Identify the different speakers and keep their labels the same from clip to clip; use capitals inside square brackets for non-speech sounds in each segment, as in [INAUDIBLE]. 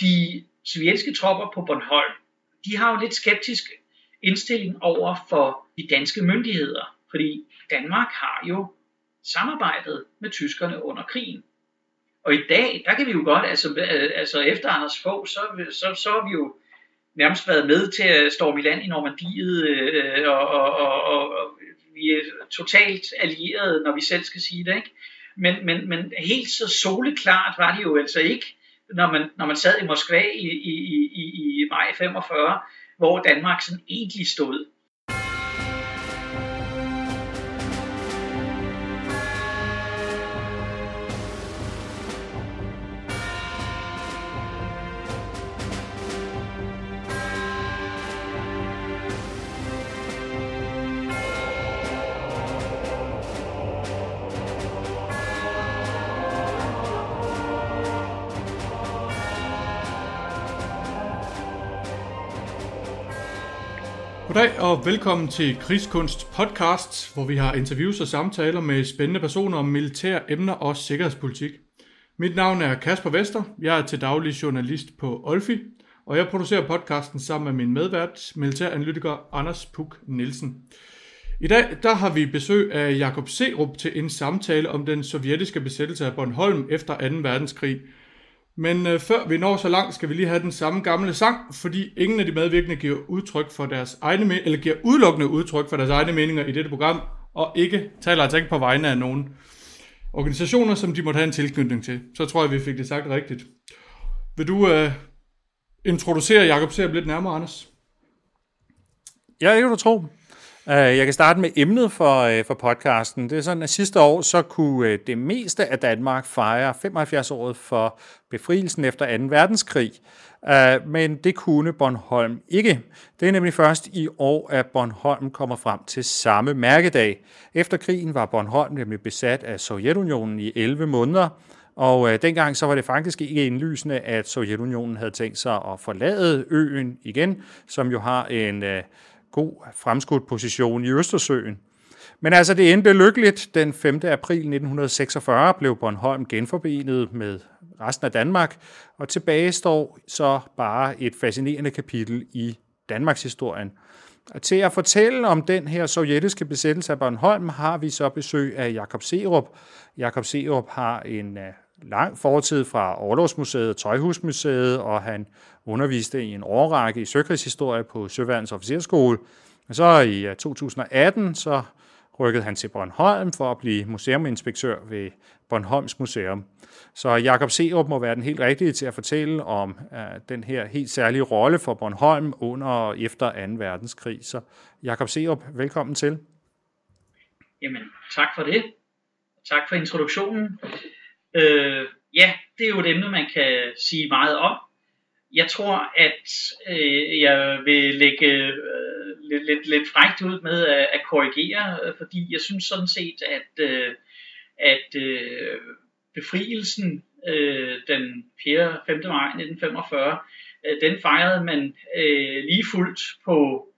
Speaker 1: de sovjetiske tropper på Bornholm, de har jo lidt skeptisk indstilling over for de danske myndigheder, fordi Danmark har jo samarbejdet med tyskerne under krigen. Og i dag, der kan vi jo godt, altså, altså efter Anders Fogh, så, så, så har vi jo nærmest været med til at storme i land i Normandiet, øh, og, og, og, og, og vi er totalt allierede, når vi selv skal sige det, ikke? Men, men, men helt så soleklart var det jo altså ikke, når man, når man sad i Moskva i, i, i, i maj 45, hvor Danmark sådan egentlig stod.
Speaker 2: Hej og velkommen til Krigskunst podcast, hvor vi har interviews og samtaler med spændende personer om militære emner og sikkerhedspolitik. Mit navn er Kasper Vester, jeg er til daglig journalist på Olfi, og jeg producerer podcasten sammen med min medvært, militæranalytiker Anders Puk Nielsen. I dag der har vi besøg af Jakob Serup til en samtale om den sovjetiske besættelse af Bornholm efter 2. verdenskrig – men øh, før vi når så langt, skal vi lige have den samme gamle sang, fordi ingen af de medvirkende giver udtryk for deres egne eller giver udelukkende udtryk for deres egne meninger i dette program, og ikke taler altså ikke på vegne af nogen organisationer, som de måtte have en tilknytning til. Så tror jeg, vi fik det sagt rigtigt. Vil du øh, introducere Jakob Serup lidt nærmere, Anders?
Speaker 3: Ja, ikke du tro. Øh, jeg kan starte med emnet for, øh, for podcasten. Det er sådan, at sidste år så kunne øh, det meste af Danmark fejre 75-året for befrielsen efter 2. verdenskrig. Men det kunne Bornholm ikke. Det er nemlig først i år, at Bornholm kommer frem til samme mærkedag. Efter krigen var Bornholm nemlig besat af Sovjetunionen i 11 måneder, og øh, dengang så var det faktisk ikke indlysende, at Sovjetunionen havde tænkt sig at forlade øen igen, som jo har en øh, god fremskudt position i Østersøen. Men altså, det endte lykkeligt. Den 5. april 1946 blev Bornholm genforbenet med resten af Danmark, og tilbage står så bare et fascinerende kapitel i Danmarks historien. Og til at fortælle om den her sovjetiske besættelse af Bornholm, har vi så besøg af Jakob Serup. Jakob Serup har en øh, lang fortid fra Orlogsmuseet og Tøjhusmuseet, og han underviste i en årrække i søkrigshistorie på Søværnets Officerskole. Og så i 2018, så rykkede han til Bornholm for at blive museuminspektør ved Bornholms Museum. Så Jakob Serup må være den helt rigtige til at fortælle om uh, den her helt særlige rolle for Bornholm under og efter 2. verdenskrig. Så Jakob Serup, velkommen til.
Speaker 1: Jamen, tak for det. Tak for introduktionen. Øh, ja, det er jo et emne, man kan sige meget om. Jeg tror, at øh, jeg vil lægge øh, lidt, lidt, lidt frægt ud med at, at korrigere, øh, fordi jeg synes sådan set, at, øh, at øh, befrielsen øh, den 4. 5. maj 1945, øh, den fejrede man øh, lige fuldt på,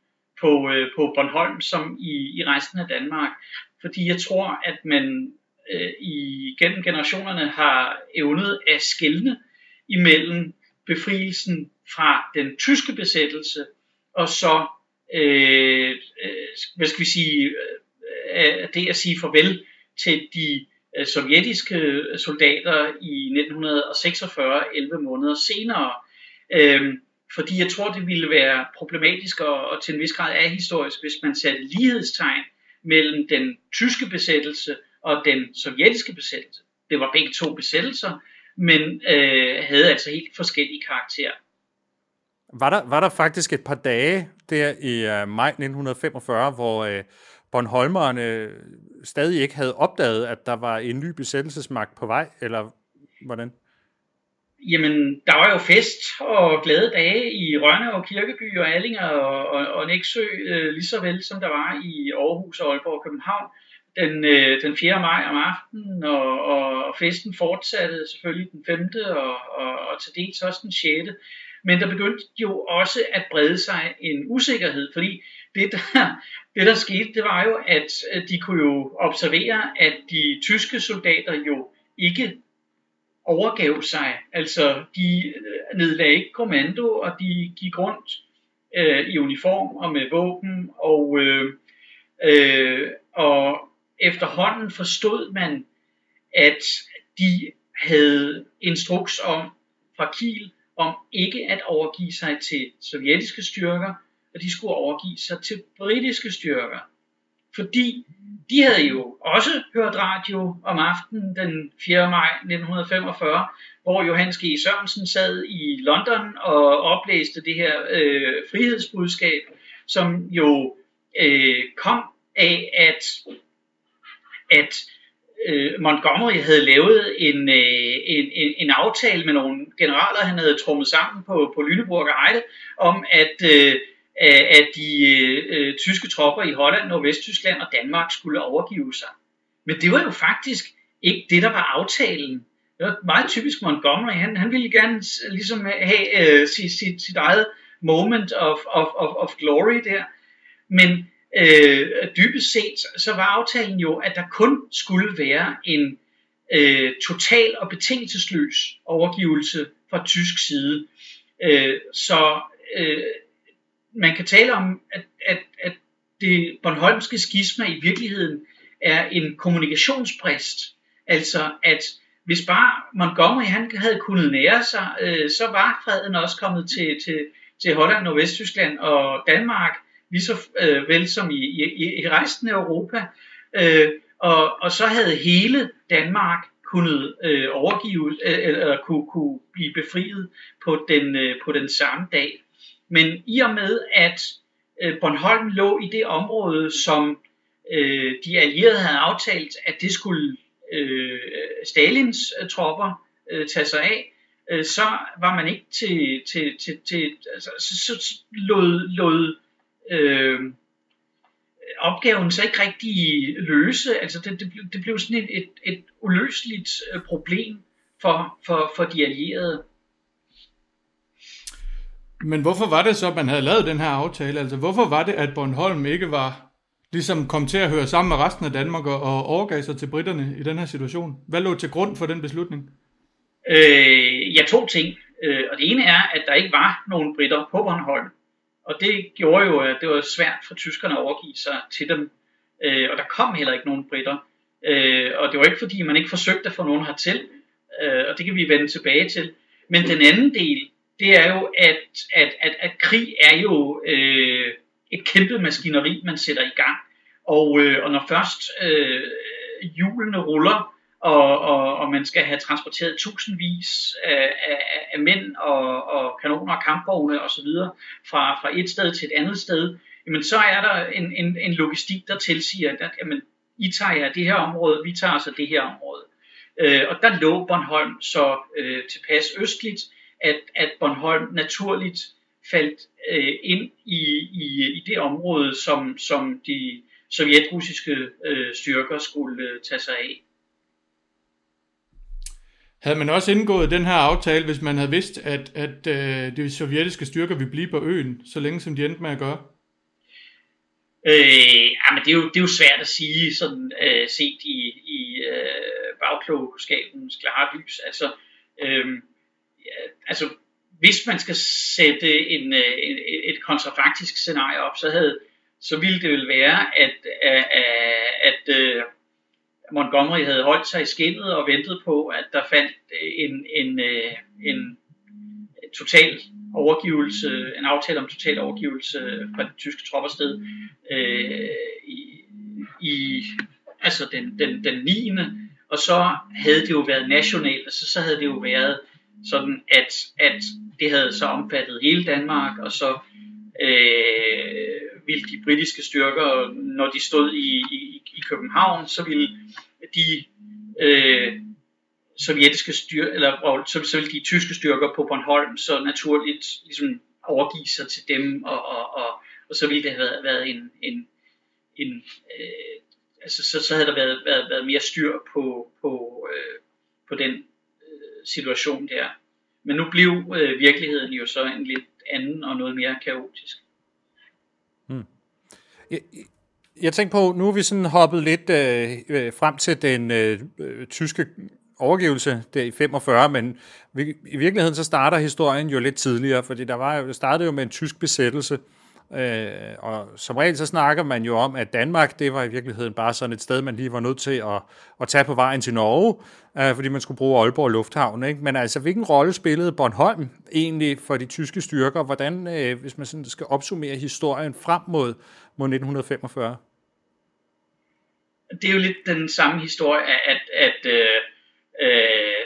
Speaker 1: på, øh, på Bornholm som i, i resten af Danmark. Fordi jeg tror, at man øh, i, gennem generationerne har evnet at skælne imellem befrielsen fra den tyske besættelse og så, øh, øh, hvad skal vi sige, øh, det at sige farvel til de øh, sovjetiske soldater i 1946, 11 måneder senere. Øh, fordi jeg tror, det ville være problematisk og, og til en vis grad ahistorisk, hvis man satte lighedstegn mellem den tyske besættelse og den sovjetiske besættelse. Det var begge to besættelser, men øh, havde altså helt forskellige karakterer.
Speaker 3: Var der, var der faktisk et par dage der i uh, maj 1945, hvor uh, Bornholmerne stadig ikke havde opdaget, at der var en ny besættelsesmagt på vej, eller hvordan?
Speaker 1: Jamen, der var jo fest og glade dage i Rønne og Kirkeby og Allinger og, og, og Næksø, øh, lige så vel som der var i Aarhus og Aalborg og København den, øh, den 4. maj om aftenen, og, og, festen fortsatte selvfølgelig den 5. Og, og, og til dels også den 6. Men der begyndte jo også at brede sig en usikkerhed, fordi det der, [LAUGHS] det der skete, det var jo, at de kunne jo observere, at de tyske soldater jo ikke overgav sig. Altså, de øh, nedlagde ikke kommando, og de gik rundt øh, i uniform og med våben, og, øh, øh, og efterhånden forstod man, at de havde instruks om fra Kiel om ikke at overgive sig til sovjetiske styrker, og de skulle overgive sig til britiske styrker. Fordi de havde jo også hørt radio om aftenen den 4. maj 1945, hvor Johannes G. Sørensen sad i London og oplæste det her øh, frihedsbudskab, som jo øh, kom af, at, at øh, Montgomery havde lavet en, øh, en, en, en aftale med nogle generaler, han havde trummet sammen på, på Lüneburg Heide, om at, øh, at de øh, øh, tyske tropper i Holland, Nordvesttyskland og Danmark skulle overgive sig. Men det var jo faktisk ikke det, der var aftalen. Det var meget typisk Montgomery. Han, han ville gerne ligesom have øh, sit, sit, sit eget moment of, of, of, of glory der. Men øh, dybest set, så var aftalen jo, at der kun skulle være en øh, total og betingelsesløs overgivelse fra tysk side. Øh, så øh, man kan tale om, at, at, at det Bornholmske skisma i virkeligheden er en kommunikationsbrist. Altså at hvis bare Montgomery han havde kunnet nære sig, øh, så var freden også kommet til, til, til Holland og Vesttyskland og Danmark, lige så øh, vel som i, i, i resten af Europa. Øh, og, og så havde hele Danmark kunnet øh, overgive, øh, eller kunne, kunne blive befriet på den, øh, på den samme dag. Men i og med, at øh, Bornholm lå i det område, som øh, de allierede havde aftalt, at det skulle øh, Stalins øh, tropper øh, tage sig af, øh, så var man ikke til, til, til, til altså, så, så lod, lod øh, opgaven så ikke rigtig løse. Altså det, det, det blev sådan et, et, et uløseligt øh, problem for, for, for de allierede.
Speaker 2: Men hvorfor var det så, at man havde lavet den her aftale? Altså hvorfor var det, at Bornholm ikke var ligesom kom til at høre sammen med resten af Danmark og, og overgav sig til britterne i den her situation? Hvad lå til grund for den beslutning?
Speaker 1: Øh, ja, to ting. Øh, og det ene er, at der ikke var nogen britter på Bornholm. Og det gjorde jo, at det var svært for tyskerne at overgive sig til dem. Øh, og der kom heller ikke nogen britter. Øh, og det var ikke fordi, man ikke forsøgte at få nogen hertil. Øh, og det kan vi vende tilbage til. Men den anden del, det er jo, at, at, at, at krig er jo øh, et kæmpe maskineri, man sætter i gang. Og, øh, og når først øh, hjulene ruller, og, og, og man skal have transporteret tusindvis af, af, af mænd og, og kanoner og kampvogne osv. Fra, fra et sted til et andet sted, jamen så er der en, en, en logistik, der tilsiger, at jamen, I tager jer det her område, vi tager så det her område. Øh, og der lå Bornholm så øh, tilpas østligt, at, at Bornholm naturligt faldt øh, ind i, i, i det område, som, som de sovjetrussiske øh, styrker skulle øh, tage sig af.
Speaker 2: Havde man også indgået den her aftale, hvis man havde vidst, at, at øh, de sovjetiske styrker ville blive på øen, så længe som de endte med at gøre?
Speaker 1: Øh, ja, men det er, jo, det er jo svært at sige, sådan øh, set i, i øh, bagklogskabens klare lys. Altså, øh, ja, altså, hvis man skal sætte en, øh, en, et kontrafaktisk scenarie op, så havde så ville det vel være, at, at, at, at øh, Montgomery havde holdt sig i skinnet og ventet på, at der fandt øh, en, en, øh, en total overgivelse, en aftale om total overgivelse fra de tyske tropper sted øh, i, i altså den, den, den 9. Og så havde det jo været nationalt, altså så havde det jo været sådan, at, at det havde så omfattet hele Danmark, og så øh, ville de britiske styrker, når de stod i, i, i København, så ville de øh, sovjetiske styrker, eller så, så ville de tyske styrker på Bornholm så naturligt ligesom overgive sig til dem, og, og, og, og så ville det have været, været en, en, en øh, altså så, så havde der været, været, været mere styr på, på, øh, på den øh, situation der. Men nu blev øh, virkeligheden jo så en lidt anden og noget mere kaotisk.
Speaker 3: Jeg, jeg tænkte på, nu er vi sådan hoppet lidt øh, øh frem til den øh, øh, tyske overgivelse der i 45, men vi, i virkeligheden så starter historien jo lidt tidligere, fordi der var, det startede jo med en tysk besættelse, Øh, og som regel så snakker man jo om, at Danmark, det var i virkeligheden bare sådan et sted, man lige var nødt til at, at tage på vejen til Norge, øh, fordi man skulle bruge Aalborg Lufthavn. Ikke? Men altså, hvilken rolle spillede Bornholm egentlig for de tyske styrker? Hvordan, øh, hvis man sådan skal opsummere historien frem mod, mod 1945?
Speaker 1: Det er jo lidt den samme historie, at, at øh, øh,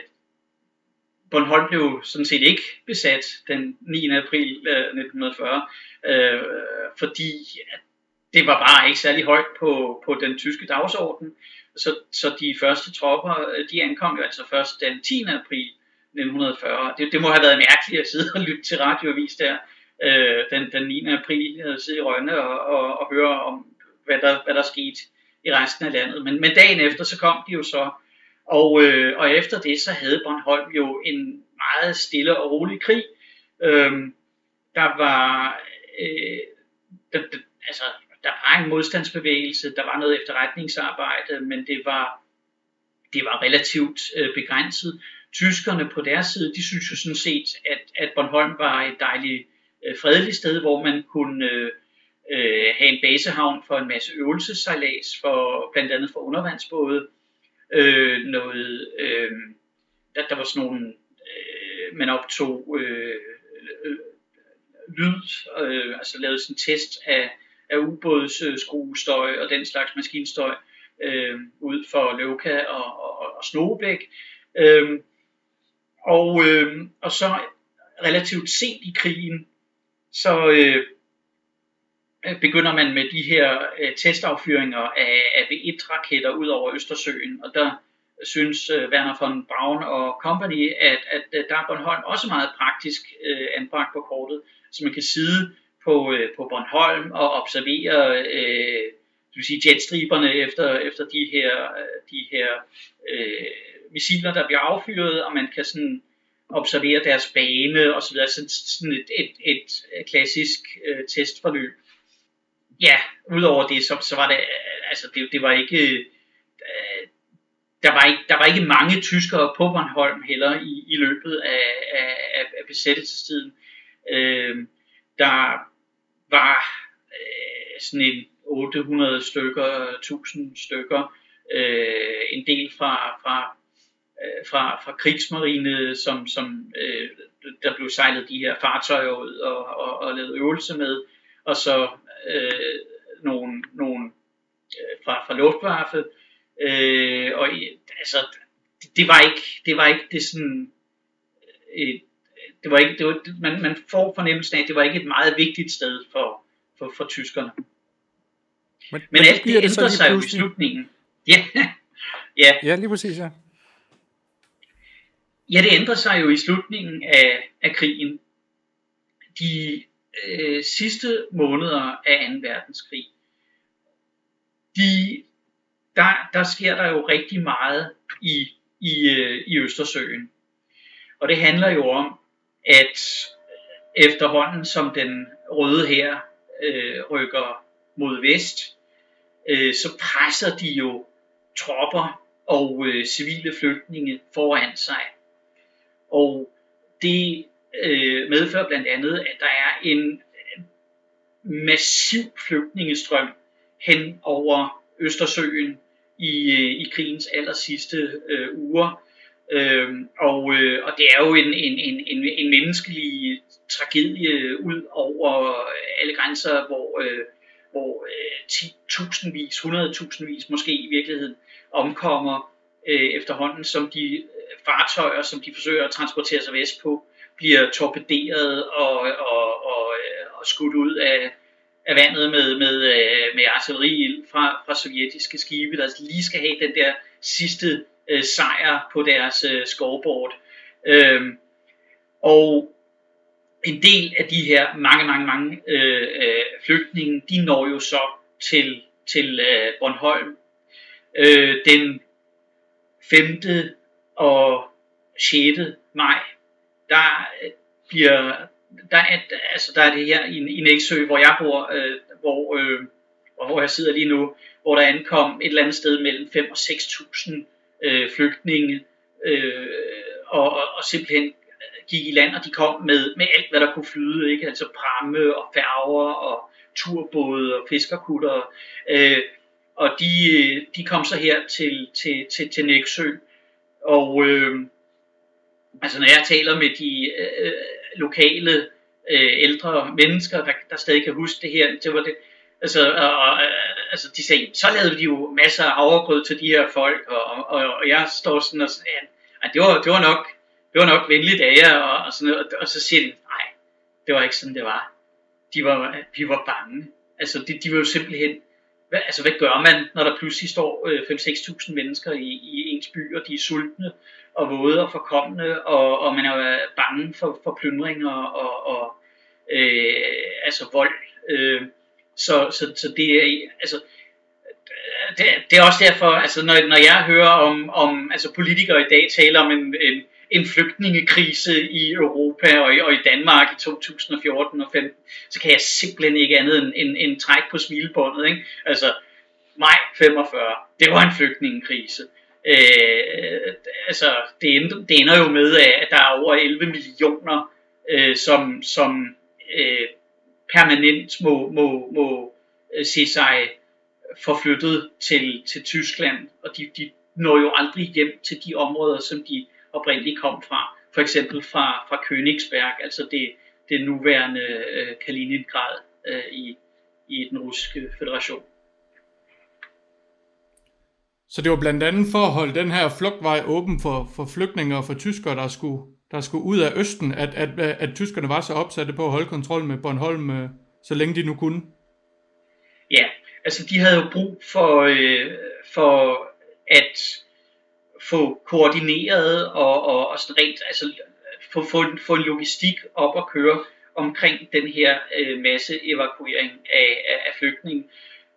Speaker 1: Bornholm blev sådan set ikke besat den 9. april øh, 1940, øh, fordi det var bare ikke særlig højt på, på den tyske dagsorden. Så, så de første tropper, øh, de ankom jo altså først den 10. april 1940. Det, det må have været mærkeligt at sidde og lytte til radioavis der øh, den, den 9. april, at sidde i Rønne og, og, og høre om, hvad der, hvad der skete i resten af landet. Men, men dagen efter, så kom de jo så, og, øh, og efter det, så havde Bornholm jo en meget stille og rolig krig. Øh, der var øh, der, der, altså, der var en modstandsbevægelse, der var noget efterretningsarbejde, men det var, det var relativt øh, begrænset. Tyskerne på deres side, de synes jo sådan set, at, at Bornholm var et dejligt øh, fredeligt sted, hvor man kunne øh, øh, have en basehavn for en masse øvelsesejlads, for, blandt andet for undervandsbåde. Øh, noget, øh, der, der var sådan nogle, øh, man optog øh, øh, lyd, øh, altså lavede sådan en test af, af ubådsskruestøj og den slags maskinstøj øh, ud for Løvka og, og, og Snobæk. Øh, og, øh, og så relativt sent i krigen, så øh, øh, begynder man med de her øh, testaffyringer af, af V1-raketter ud over Østersøen, og der synes øh, Werner von Braun og Company, at, at, at der er Bornholm også meget praktisk øh, anbragt på kortet, så man kan sidde på, øh, på Bornholm og observere øh, du vil sige, jetstriberne efter, efter de her, øh, de her øh, missiler, der bliver affyret, og man kan sådan observere deres bane og så videre, sådan, sådan et, et, et øh, klassisk øh, testforløb. Ja, udover det, så, så var det, øh, altså det, det var ikke, øh, der var ikke, der var ikke mange tyskere på Bornholm heller i, i løbet af, af, af besættelsestiden. Øh, der var øh, sådan en 800 stykker, 1000 stykker, øh, en del fra, fra, fra, fra krigsmarine, som, som øh, der blev sejlet de her fartøjer ud og, og, og lavet øvelse med, og så øh, nogle, nogle øh, fra, fra Luftwaffe, øh, og altså, det, det, var ikke, det var ikke det sådan et, det var ikke, det var, man, man får fornemmelsen af, at det var ikke et meget vigtigt sted for, for, for tyskerne. Men, men, alt det ændrer sig jo i slutningen. [LAUGHS] Ja,
Speaker 3: ja. ja, lige præcis, ja.
Speaker 1: Ja, det ændrede sig jo i slutningen af, af krigen. De øh, sidste måneder af 2. verdenskrig, de, der, der sker der jo rigtig meget i, i, øh, i Østersøen. Og det handler jo om, at efterhånden som den røde her øh, rykker mod vest, øh, så presser de jo tropper og øh, civile flygtninge foran sig. Og det øh, medfører blandt andet, at der er en massiv flygtningestrøm hen over Østersøen i, øh, i krigens aller sidste øh, uger. Øhm, og, øh, og det er jo en, en, en, en, en menneskelig tragedie ud over alle grænser, hvor, øh, hvor øh, 10.000vis, 100.000vis måske i virkeligheden omkommer øh, efterhånden, som de fartøjer, som de forsøger at transportere sig vest på, bliver torpederet og, og, og, øh, og skudt ud af, af vandet med, med, øh, med artilleriild fra, fra sovjetiske skibe, der lige skal have den der sidste øh, sejr på deres øh, scoreboard. Øhm, og en del af de her mange, mange, mange øh, øh, flygtninge, de når jo så til, til øh, Bornholm. Øh, den 5 og 6. maj, der øh, bliver der er, altså der er det her i, i Næksø, hvor jeg bor, øh, hvor, øh, hvor jeg sidder lige nu, hvor der ankom et eller andet sted mellem 5 og 6.000 øh, flygtninge øh, og, og, og simpelthen gik i land, og de kom med, med alt, hvad der kunne flyde, ikke? altså pramme og færger og turbåde og fiskerkutter. Øh, og de, øh, de kom så her til, til, til, til Næksø. Og øh, altså når jeg taler med de øh, øh, lokale øh, ældre mennesker, der, der stadig kan huske det her, det var det, altså, og, og, altså de sagde, så lavede de jo masser af afgrød til de her folk, og, og, og jeg står sådan og sagde, at det var, det var nok, det var nok venligt af jer, og, og, sådan og, og så siger de, nej, det var ikke sådan, det var. De var, vi var bange. Altså, de, de var jo simpelthen, hvad, altså hvad gør man, når der pludselig står øh, 5-6.000 mennesker i, i ens by, og de er sultne og våde og forkommende, og, og man er bange for, for plyndringer og, og øh, altså vold. Øh, så, så, så det er, altså, det, det er også derfor, altså når, når jeg hører om, om altså politikere i dag taler om en, en, en flygtningekrise i Europa og i, og i Danmark i 2014 og 15, så kan jeg simpelthen ikke andet end, end, end træk på smilebåndet. Ikke? Altså, maj 45, det var en flygtningekrise. Øh, altså, det ender, det ender jo med, at der er over 11 millioner, øh, som, som øh, permanent må, må, må øh, se sig forflyttet til, til Tyskland, og de, de når jo aldrig hjem til de områder, som de oprindeligt kom fra. For eksempel fra, fra Königsberg, altså det, det nuværende øh, Kaliningrad øh, i, i den russiske federation.
Speaker 2: Så det var blandt andet for at holde den her flugtvej åben for, for flygtninge og for tyskere, der skulle, der skulle ud af Østen, at, at, at tyskerne var så opsatte på at holde kontrol med Bornholm, øh, så længe de nu kunne?
Speaker 1: Ja, altså de havde jo brug for, øh, for at få koordineret og, og, og sådan rent, altså få, få, få en logistik op at køre omkring den her øh, masse evakuering af, af, af flygtninge.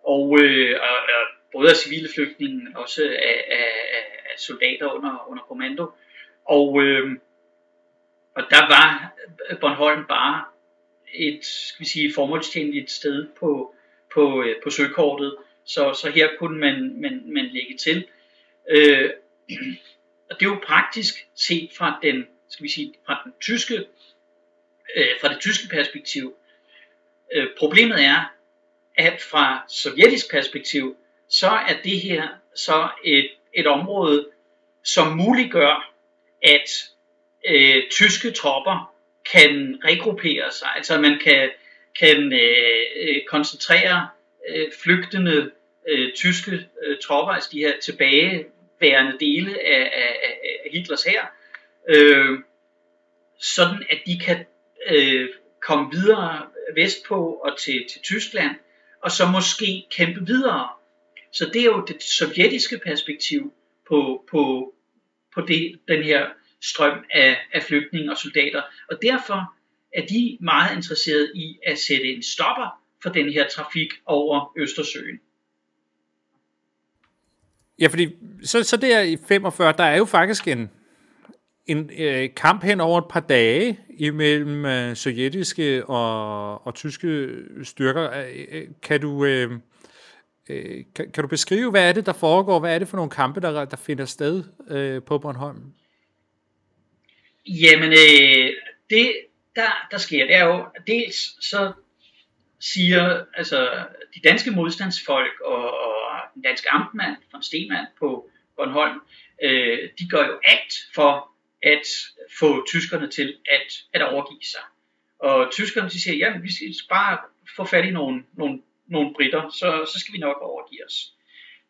Speaker 1: Og, øh, og, og både af civile flygtninge, også af, af, af soldater under, under kommando. Og, øh, og der var Bornholm bare et skal vi sige, formålstjenligt sted på, på, øh, på søkortet, så, så her kunne man, man, man lægge til. Øh, og det er jo praktisk set fra den, skal vi sige, fra den tyske, øh, fra det tyske perspektiv. Øh, problemet er, at fra sovjetisk perspektiv, så er det her så et, et område, som muliggør, at øh, tyske tropper kan regruppere sig, altså man kan, kan øh, koncentrere øh, flygtende øh, tyske øh, tropper, altså de her tilbage tilbageværende dele af, af, af Hitlers her, øh, sådan at de kan øh, komme videre vestpå og til, til Tyskland, og så måske kæmpe videre. Så det er jo det sovjetiske perspektiv på, på, på det, den her strøm af, af flygtninge og soldater. Og derfor er de meget interesserede i at sætte en stopper for den her trafik over Østersøen.
Speaker 3: Ja, fordi så, så der i 45, der er jo faktisk en, en øh, kamp hen over et par dage imellem øh, sovjetiske og, og tyske styrker. Øh, øh, kan du... Øh, øh, kan, kan du beskrive, hvad er det, der foregår? Hvad er det for nogle kampe, der, der finder sted øh, på Bornholm?
Speaker 1: Jamen, øh, det der, der sker, det er jo, dels så siger altså, de danske modstandsfolk og, og den danske amtmand, von Stemann på Bornholm, øh, de gør jo alt for at få tyskerne til at, at overgive sig. Og tyskerne de siger, ja, vi skal bare få fat i nogle, nogle, nogle britter, så, så skal vi nok overgive os.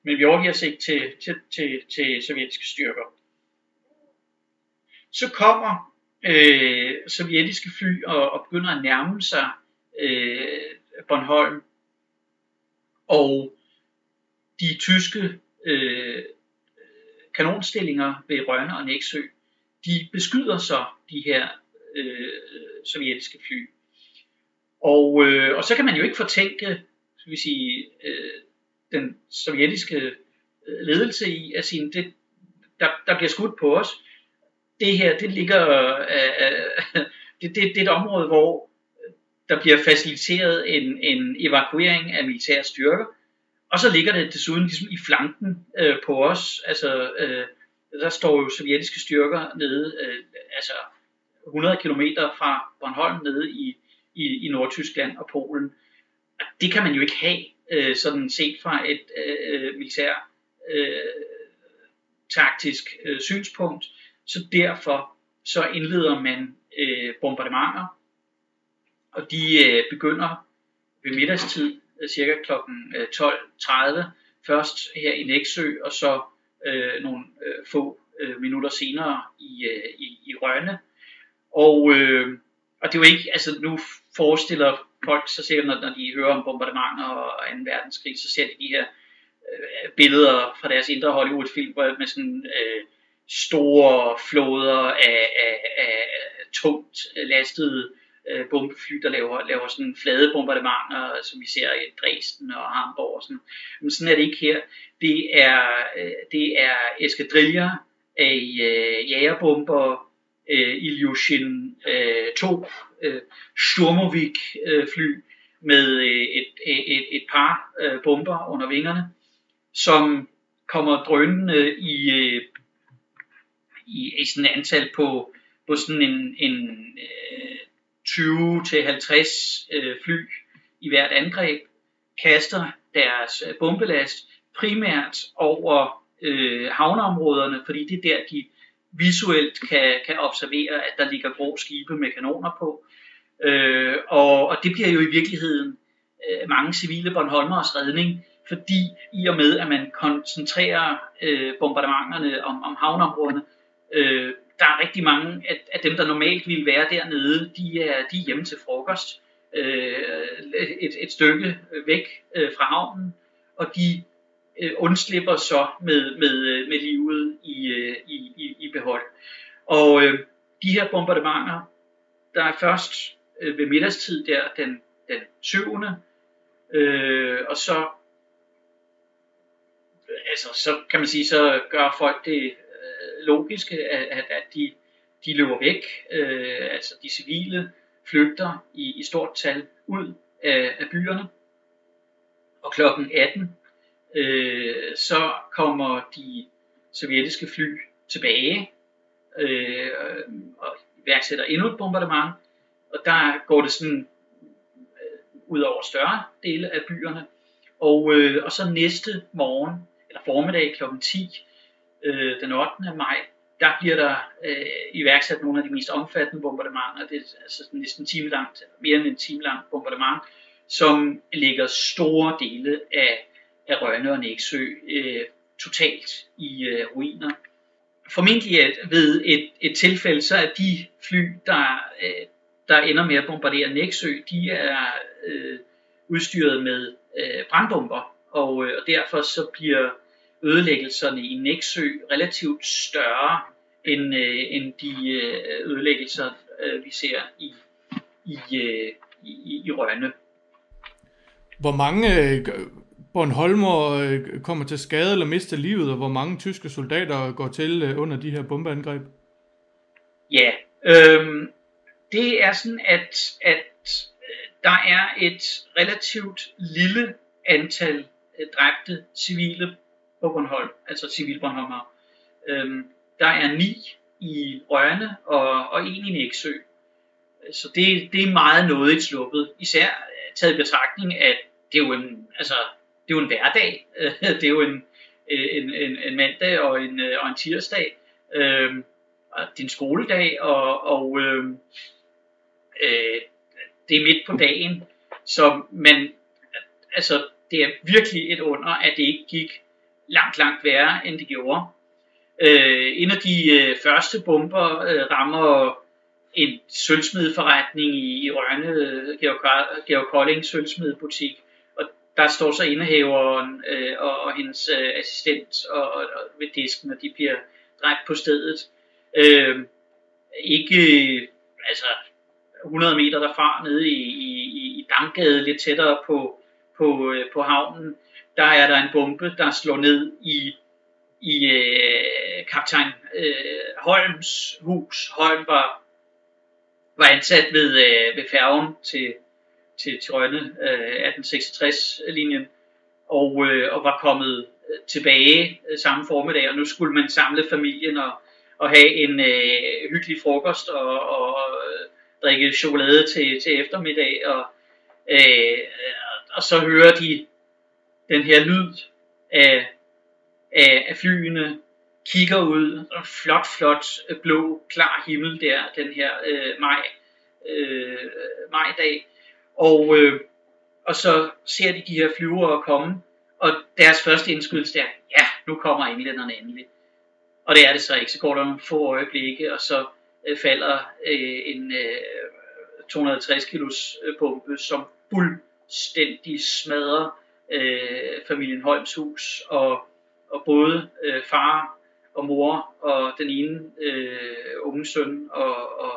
Speaker 1: Men vi overgiver os ikke til, til, til, til sovjetiske styrker. Så kommer øh, sovjetiske fly og, og begynder at nærme sig øh, Bornholm, og de tyske øh, kanonstillinger ved Rønne og Næksø, de beskyder så de her øh, sovjetiske fly. Og, øh, og så kan man jo ikke fortænke skal vi sige, øh, den sovjetiske øh, ledelse i at sige, det, der, der bliver skudt på os. Det her, det ligger, øh, øh, [LAUGHS] det, det, det er et område, hvor øh, der bliver faciliteret en, en evakuering af militære styrker, og så ligger det desuden ligesom i flanken øh, på os. Altså, øh, der står jo sovjetiske styrker nede, øh, altså 100 km fra Bornholm nede i, i, i Nordtyskland og Polen. Og det kan man jo ikke have, øh, sådan set fra et øh, øh militær øh, taktisk øh, synspunkt. Så derfor så indleder man øh, bombardementer, og de øh, begynder ved middagstid, Øh, cirka kl. 12.30, øh, først her i Næksø, og så øh, nogle øh, få øh, minutter senere i, øh, i, i Rønne. Og, øh, og det er jo ikke, altså nu forestiller folk sig selv, når, når de hører om bombardementer og 2. verdenskrig, så ser de de her øh, billeder fra deres indre Hollywood-film med sådan øh, store floder af, af, af tungt lastede øh, Øh, bombefly, der laver, laver sådan flade bombardementer, som vi ser i Dresden og Hamburg og sådan. Men sådan er det ikke her. Det er, øh, det er eskadriller af øh, jagerbomber, øh, Ilyushin øh, 2 øh, Sturmovik øh, fly med øh, et, et, et par øh, bomber under vingerne, som kommer drønende i, øh, i, i sådan et antal på, på sådan en, en øh, 20-50 øh, fly i hvert angreb, kaster deres øh, bombelast primært over øh, havneområderne, fordi det er der, de visuelt kan, kan observere, at der ligger grå skibe med kanoner på. Øh, og, og det bliver jo i virkeligheden øh, mange civile Bornholmers redning, fordi i og med, at man koncentrerer øh, bombardementerne om, om havneområderne, øh, der er rigtig mange af, af dem, der normalt ville være dernede, de er, de er hjemme til frokost øh, et, et stykke væk øh, fra havnen, og de øh, undslipper så med, med, øh, med livet i, øh, i, i, i behold. Og øh, de her bombardementer, der er først øh, ved middagstid der den, den 7. Øh, og så altså, så kan man sige, så gør folk det logiske, at, at, at de, de løber væk, øh, altså de civile flygter i, i stort tal ud af, af byerne. Og klokken 18, øh, så kommer de sovjetiske fly tilbage øh, og iværksætter endnu et bombardement. Og der går det sådan øh, ud over større dele af byerne. Og, øh, og så næste morgen, eller formiddag kl. 10, øh, den 8. maj, der bliver der øh, iværksat nogle af de mest omfattende bombardementer. Det er altså næsten en time langt, mere end en time langt bombardement, som ligger store dele af, af Rønne og Næksø øh, totalt i øh, ruiner. Formentlig ved et, et tilfælde, så er de fly, der, øh, der ender med at bombardere Næksø, de er øh, udstyret med øh, brandbomber, og, øh, og derfor så bliver ødelæggelserne i Næksø relativt større end, øh, end de øh, ødelæggelser, øh, vi ser i, i, øh, i, i Rønne.
Speaker 2: Hvor mange øh, Bornholmer øh, kommer til skade eller mister livet, og hvor mange tyske soldater går til øh, under de her bombeangreb?
Speaker 1: Ja, øh, det er sådan, at, at der er et relativt lille antal dræbte civile på Bornholm, altså civil Øhm, der er ni i Rørne og, og en i Næksø. Så det, det er meget noget i sluppet. Især øh, taget i betragtning, at det er jo en, altså, det er jo en hverdag. [LAUGHS] det er jo en, øh, en, en, en mandag og en, øh, og en tirsdag. Øhm, og det er en skoledag, og, og øh, øh, det er midt på dagen. Så man, altså, det er virkelig et under, at det ikke gik langt, langt værre, end det gjorde. Øh, en af de øh, første bomber øh, rammer en sølvsmedforretning i, i Rønne, øh, Georg, Georg Kolding sølvsmedbutik, og der står så indehaveren øh, og, og hendes øh, assistent og, og, og ved disken, og de bliver dræbt på stedet. Øh, ikke altså 100 meter derfra, nede i, i, i Damgade, lidt tættere på, på, øh, på havnen, der er der en bombe, der slår ned i, i øh, kaptajn øh, Holms hus. Holm var, var ansat ved, øh, ved færgen til, til, til Rønne øh, 1866-linjen, og, øh, og var kommet øh, tilbage øh, samme formiddag, og nu skulle man samle familien og, og have en øh, hyggelig frokost og, og øh, drikke chokolade til, til eftermiddag, og, øh, og så hører de den her lyd af, af, af flyene, kigger ud, og flot, flot, øh, blå, klar himmel der, den her øh, maj, øh, majdag, og, øh, og så ser de de her flyvere komme, og deres første indskydelse er, ja, nu kommer englænderne endelig. Og det er det så ikke, så går der nogle få øjeblikke, og så øh, falder øh, en øh, 250 kilos øh, bombe, som fuldstændig smadrer øh, familien Holms hus, og, og både øh, far og mor og den ene øh, unge søn og, og,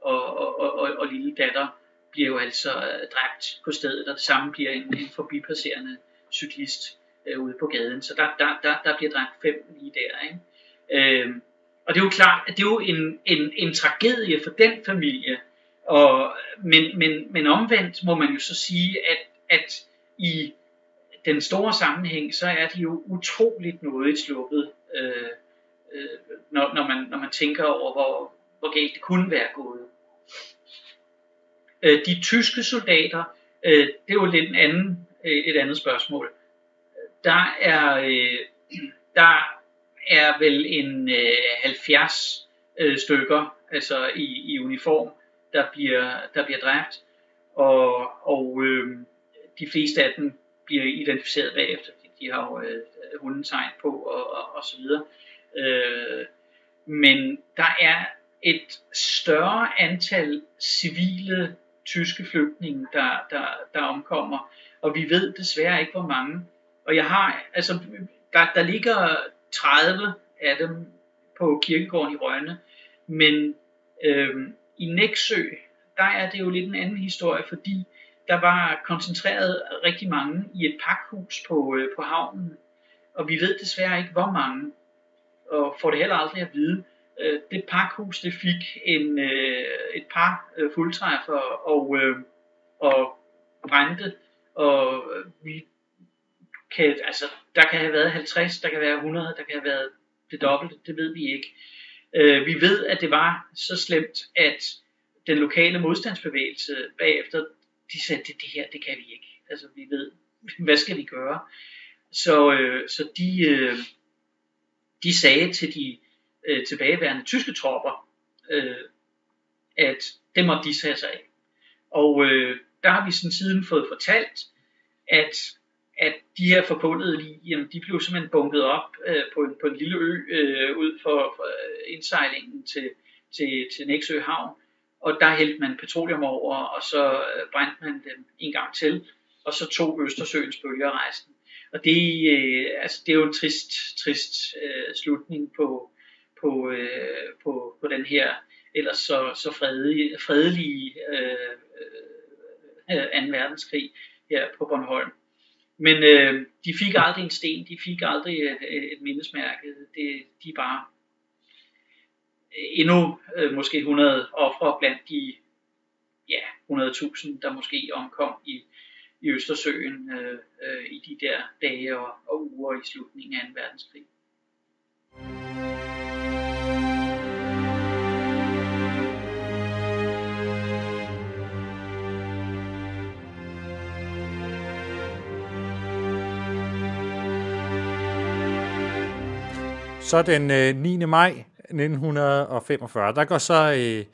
Speaker 1: og, og, og, og, og lille datter bliver jo altså øh, dræbt på stedet, og det samme bliver en, en forbipasserende cyklist øh, ude på gaden. Så der, der, der, der bliver dræbt fem lige der. Ikke? Øh, og det er jo klart, at det er jo en, en, en tragedie for den familie, og, men, men, men omvendt må man jo så sige, at, at i den store sammenhæng, så er de jo utroligt noget sluppet, øh, øh, når, når, man, når man tænker over, hvor, hvor galt det kunne være gået. Øh, de tyske soldater, øh, det er jo lidt en anden, øh, et andet spørgsmål. Der er, øh, der er vel en øh, 70 øh, stykker altså i, i uniform, der bliver, der bliver dræbt, og, og øh, de fleste af dem bliver identificeret bagefter, De, de har jo øh, hundetegn på og, og, og så videre. Øh, men der er et større antal civile tyske flygtninge, der, der, der omkommer, og vi ved desværre ikke, hvor mange. Og jeg har, altså, der, der ligger 30 af dem på kirkegården i Rønne, men øh, i Næksø, der er det jo lidt en anden historie, fordi der var koncentreret rigtig mange i et pakhus på, øh, på havnen, og vi ved desværre ikke, hvor mange, og får det heller aldrig at vide. Øh, det pakhus, det fik en, øh, et par øh, fuldtræffer og, øh, og brændte, og vi kan, altså, der kan have været 50, der kan være 100, der kan have været det dobbelte, det ved vi ikke. Øh, vi ved, at det var så slemt, at den lokale modstandsbevægelse bagefter, de sagde, det, det her, det kan vi ikke. Altså, vi ved, [LAUGHS] hvad skal vi gøre? Så, øh, så de, øh, de sagde til de øh, tilbageværende tyske tropper, øh, at det måtte de tage sig af. Og øh, der har vi sådan siden fået fortalt, at, at de her forbundede lige, jamen, de blev simpelthen bunket op øh, på, en, på en lille ø øh, ud for, for indsejlingen til, til, til Næksø Havn, og der hældte man petroleum over, og så øh, brændte man dem en gang til, og så tog Østersøens bølger rejsen. Og det, øh, altså, det er jo en trist, trist øh, slutning på, på, øh, på, på den her ellers så, så fredelige, fredelige øh, øh, 2. verdenskrig her på Bornholm. Men øh, de fik aldrig en sten, de fik aldrig et, et mindesmærke. Det, de er bare endnu øh, måske 100 ofre blandt de ja, 100.000, der måske omkom i, i Østersøen øh, øh, i de der dage og, og uger i slutningen af 2. verdenskrig.
Speaker 3: Så den øh, 9. maj 1945, der går så øh,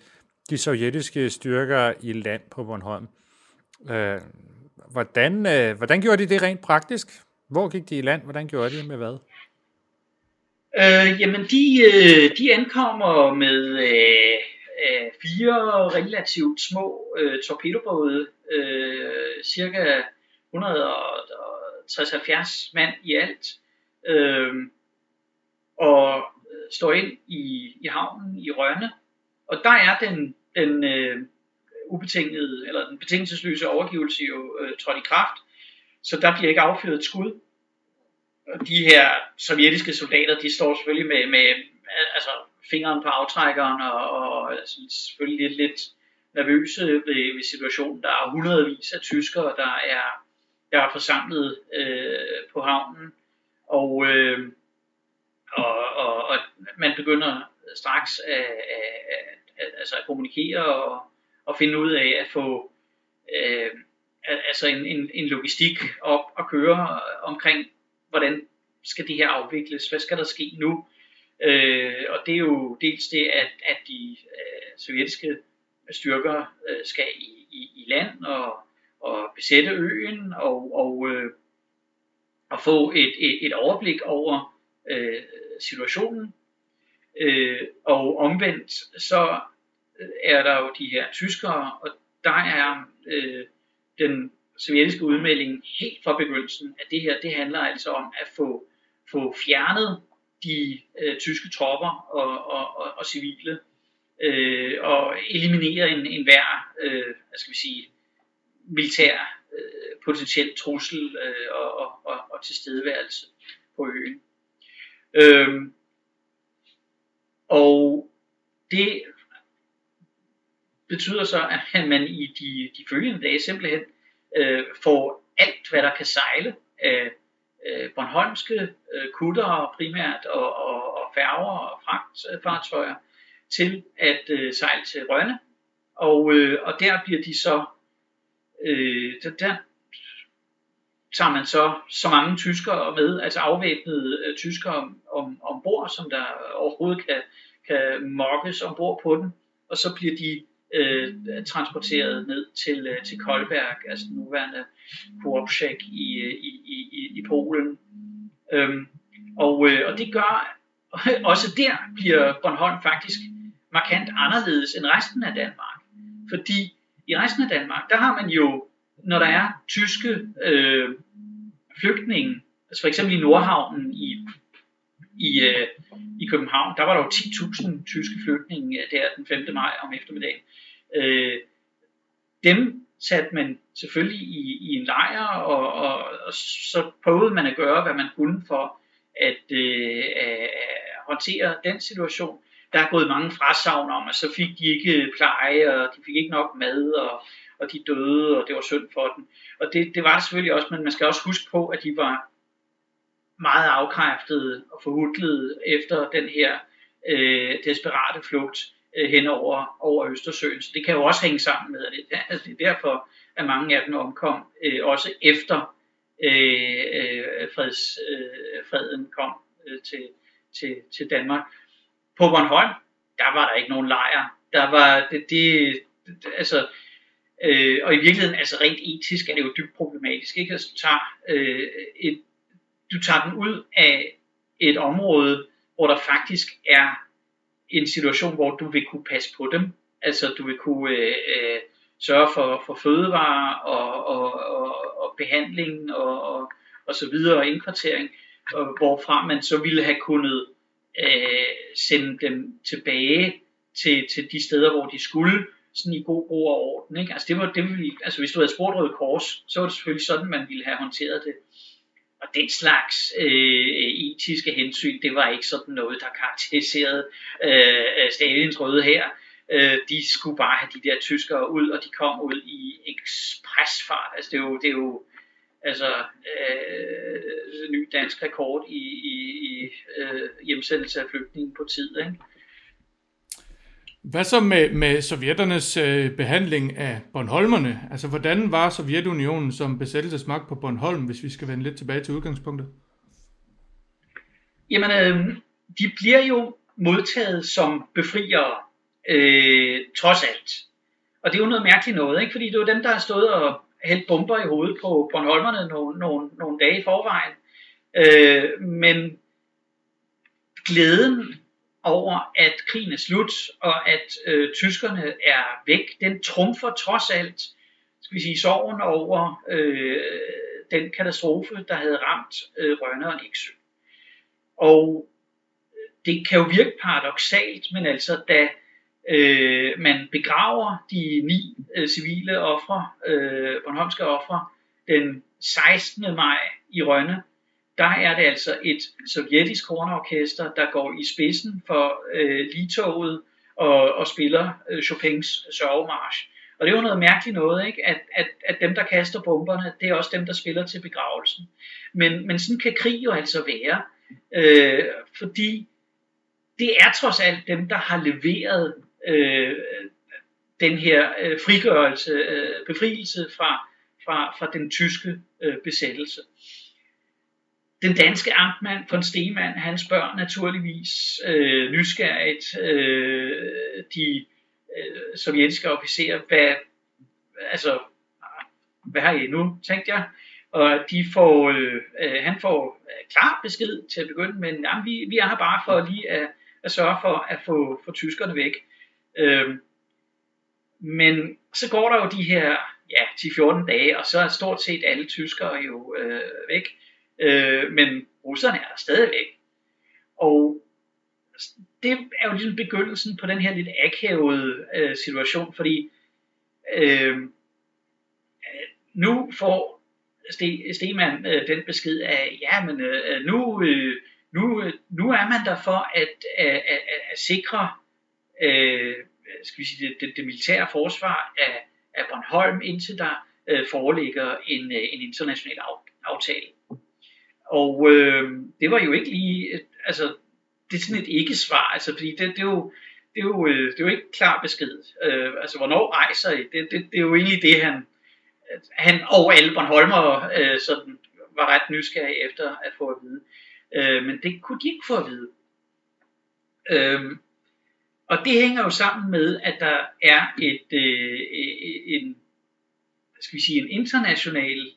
Speaker 3: de sovjetiske styrker i land på Bornholm. Øh, hvordan, øh, hvordan gjorde de det rent praktisk? Hvor gik de i land? Hvordan gjorde de med hvad?
Speaker 1: Øh, jamen, de, øh, de ankommer med øh, øh, fire relativt små øh, torpedobåde, øh, cirka 160-70 mand i alt. Øh, og står ind i, i havnen i Rønne, og der er den, den øh, ubetingede, eller den betingelsesløse overgivelse jo øh, trådt i kraft, så der bliver ikke affyret et skud. Og de her sovjetiske soldater, de står selvfølgelig med, med altså, fingeren på aftrækkeren, og, og altså, selvfølgelig lidt, lidt nervøse ved, ved situationen. Der er hundredvis af tyskere, der er, der er forsamlet øh, på havnen, Og, øh, og, og, og man begynder straks at, at, at, altså at kommunikere og, og finde ud af at få øh, altså en, en, en logistik op og køre omkring, hvordan skal det her afvikles, hvad skal der ske nu? Øh, og det er jo dels det, at, at de øh, sovjetiske styrker øh, skal i, i, i land og, og besætte øen og, og, øh, og få et, et, et overblik over øh, situationen. Øh, og omvendt så øh, er der jo de her tyskere, og der er øh, den sovjetiske udmelding helt fra begyndelsen, at det her det handler altså om at få, få fjernet de øh, tyske tropper og, og, og, og civile, øh, og eliminere en, en hver, øh, hvad skal vi sige, militær øh, potentiel trussel øh, og, og, og, og tilstedeværelse på øen. Øhm, og det betyder så, at man i de, de følgende dage simpelthen øh, får alt, hvad der kan sejle af øh, Bornholmske øh, kutter primært og, og, og færger og fragtfartøjer til at øh, sejle til Rønne. Og, øh, og der bliver de så, øh, der, der tager man så så mange tyskere med, altså afvæbnede øh, tyskere om, om, ombord, som der overhovedet kan, kan mokkes ombord på den. Og så bliver de øh, transporteret ned til, øh, til Kolberg, altså den nuværende Koopszek øh, i, i, i, i Polen. Øhm, og, øh, og det gør, [LAUGHS] også der bliver Bornholm faktisk markant anderledes end resten af Danmark. Fordi i resten af Danmark, der har man jo, når der er tyske øh, flygtninge, altså for eksempel i Nordhavnen i, i, øh, i København, der var der jo 10.000 tyske flygtninge øh, der den 5. maj om eftermiddagen. Øh, dem satte man selvfølgelig i, i en lejr, og, og, og så prøvede man at gøre, hvad man kunne for at øh, at håndtere den situation. Der er gået mange frasavn om, at så fik de ikke pleje, og de fik ikke nok mad, og, og de døde, og det var synd for dem. Og det, det var det selvfølgelig også, men man skal også huske på, at de var meget afkræftede og forhudlede efter den her øh, desperate flugt øh, hen over, over Østersøen. Så det kan jo også hænge sammen med, at det, altså det er derfor, at mange af dem omkom, øh, også efter øh, øh, freds, øh, freden kom øh, til, til, til Danmark. På Bornholm, der var der ikke nogen lejr. Der var det, det, det altså, øh, og i virkeligheden, altså rent etisk er det jo dybt problematisk, ikke? Altså, du tager, øh, et, du tager den ud af et område, hvor der faktisk er en situation, hvor du vil kunne passe på dem. Altså du vil kunne øh, øh, sørge for, for fødevarer og, og, og, og behandling og, og, og så videre og indkvartering, og hvorfra man så ville have kunnet øh, sende dem tilbage til, til de steder, hvor de skulle, sådan i god ro og orden. Ikke? Altså, det var, det ville, altså hvis du havde spurgt Røde Kors, så var det selvfølgelig sådan, man ville have håndteret det. Og den slags øh, etiske hensyn, det var ikke sådan noget, der karakteriserede øh, Stalins røde her. Øh, de skulle bare have de der tyskere ud, og de kom ud i ekspresfart. Altså det er jo, det er jo altså øh, ny dansk rekord i, i, i øh, hjemsendelse af flygtninge på tid. Ikke?
Speaker 2: Hvad så med, med sovjetternes øh, behandling af Bornholmerne? Altså, hvordan var Sovjetunionen som besættelsesmagt på Bornholm, hvis vi skal vende lidt tilbage til udgangspunktet?
Speaker 1: Jamen, øh, de bliver jo modtaget som befriere, øh, trods alt. Og det er jo noget mærkeligt noget, ikke? fordi det er jo dem, der har stået og hældt bomber i hovedet på Bornholmerne nogle, nogle, nogle dage i forvejen. Øh, men glæden over, at krigen er slut, og at øh, tyskerne er væk, den trumfer trods alt, skal vi sige, sorgen over øh, den katastrofe, der havde ramt øh, Rønne og Nexø. Og det kan jo virke paradoxalt, men altså da øh, man begraver de ni øh, civile ofre, øh, Bornholmske ofre, den 16. maj i Rønne, der er det altså et sovjetisk hornorkester, der går i spidsen for øh, Litoget og, og spiller øh, Chopins sørgemarsch. Og det er jo noget mærkeligt noget, ikke? At, at, at dem, der kaster bomberne, det er også dem, der spiller til begravelsen. Men, men sådan kan krig jo altså være, øh, fordi det er trods alt dem, der har leveret øh, den her øh, frigørelse, øh, befrielse fra, fra, fra den tyske øh, besættelse. Den danske amtmand von Stemann, han spørger naturligvis øh, nysgerrigt øh, de øh, sovjetiske officerer, hvad, altså, hvad har I nu, tænkte jeg. Og de får, øh, han får klar besked til at begynde, men jamen, vi, vi er her bare for lige at, at sørge for at få, få tyskerne væk. Øh, men så går der jo de her ja, 10-14 dage, og så er stort set alle tyskere jo øh, væk. Øh, men russerne er der stadigvæk. Og det er jo ligesom begyndelsen på den her lidt akavede øh, situation, fordi øh, nu får Stemann øh, den besked af, ja, men øh, nu, øh, nu, øh, nu er man der for at, øh, at, at, at sikre øh, skal vi sige, det, det, det militære forsvar af, af Bornholm, indtil der øh, foreligger en, øh, en international aftale. Og øh, det var jo ikke lige, altså det er sådan et ikke-svar, altså fordi det, det er jo, det er jo, øh, det er jo ikke klar besked. Øh, altså hvornår rejser I? Det, det, det er jo egentlig det, han, han og alle Bornholmer øh, sådan, var ret nysgerrige efter at få at vide. Øh, men det kunne de ikke få at vide. Øh, og det hænger jo sammen med, at der er et, øh, en, skal vi sige, en international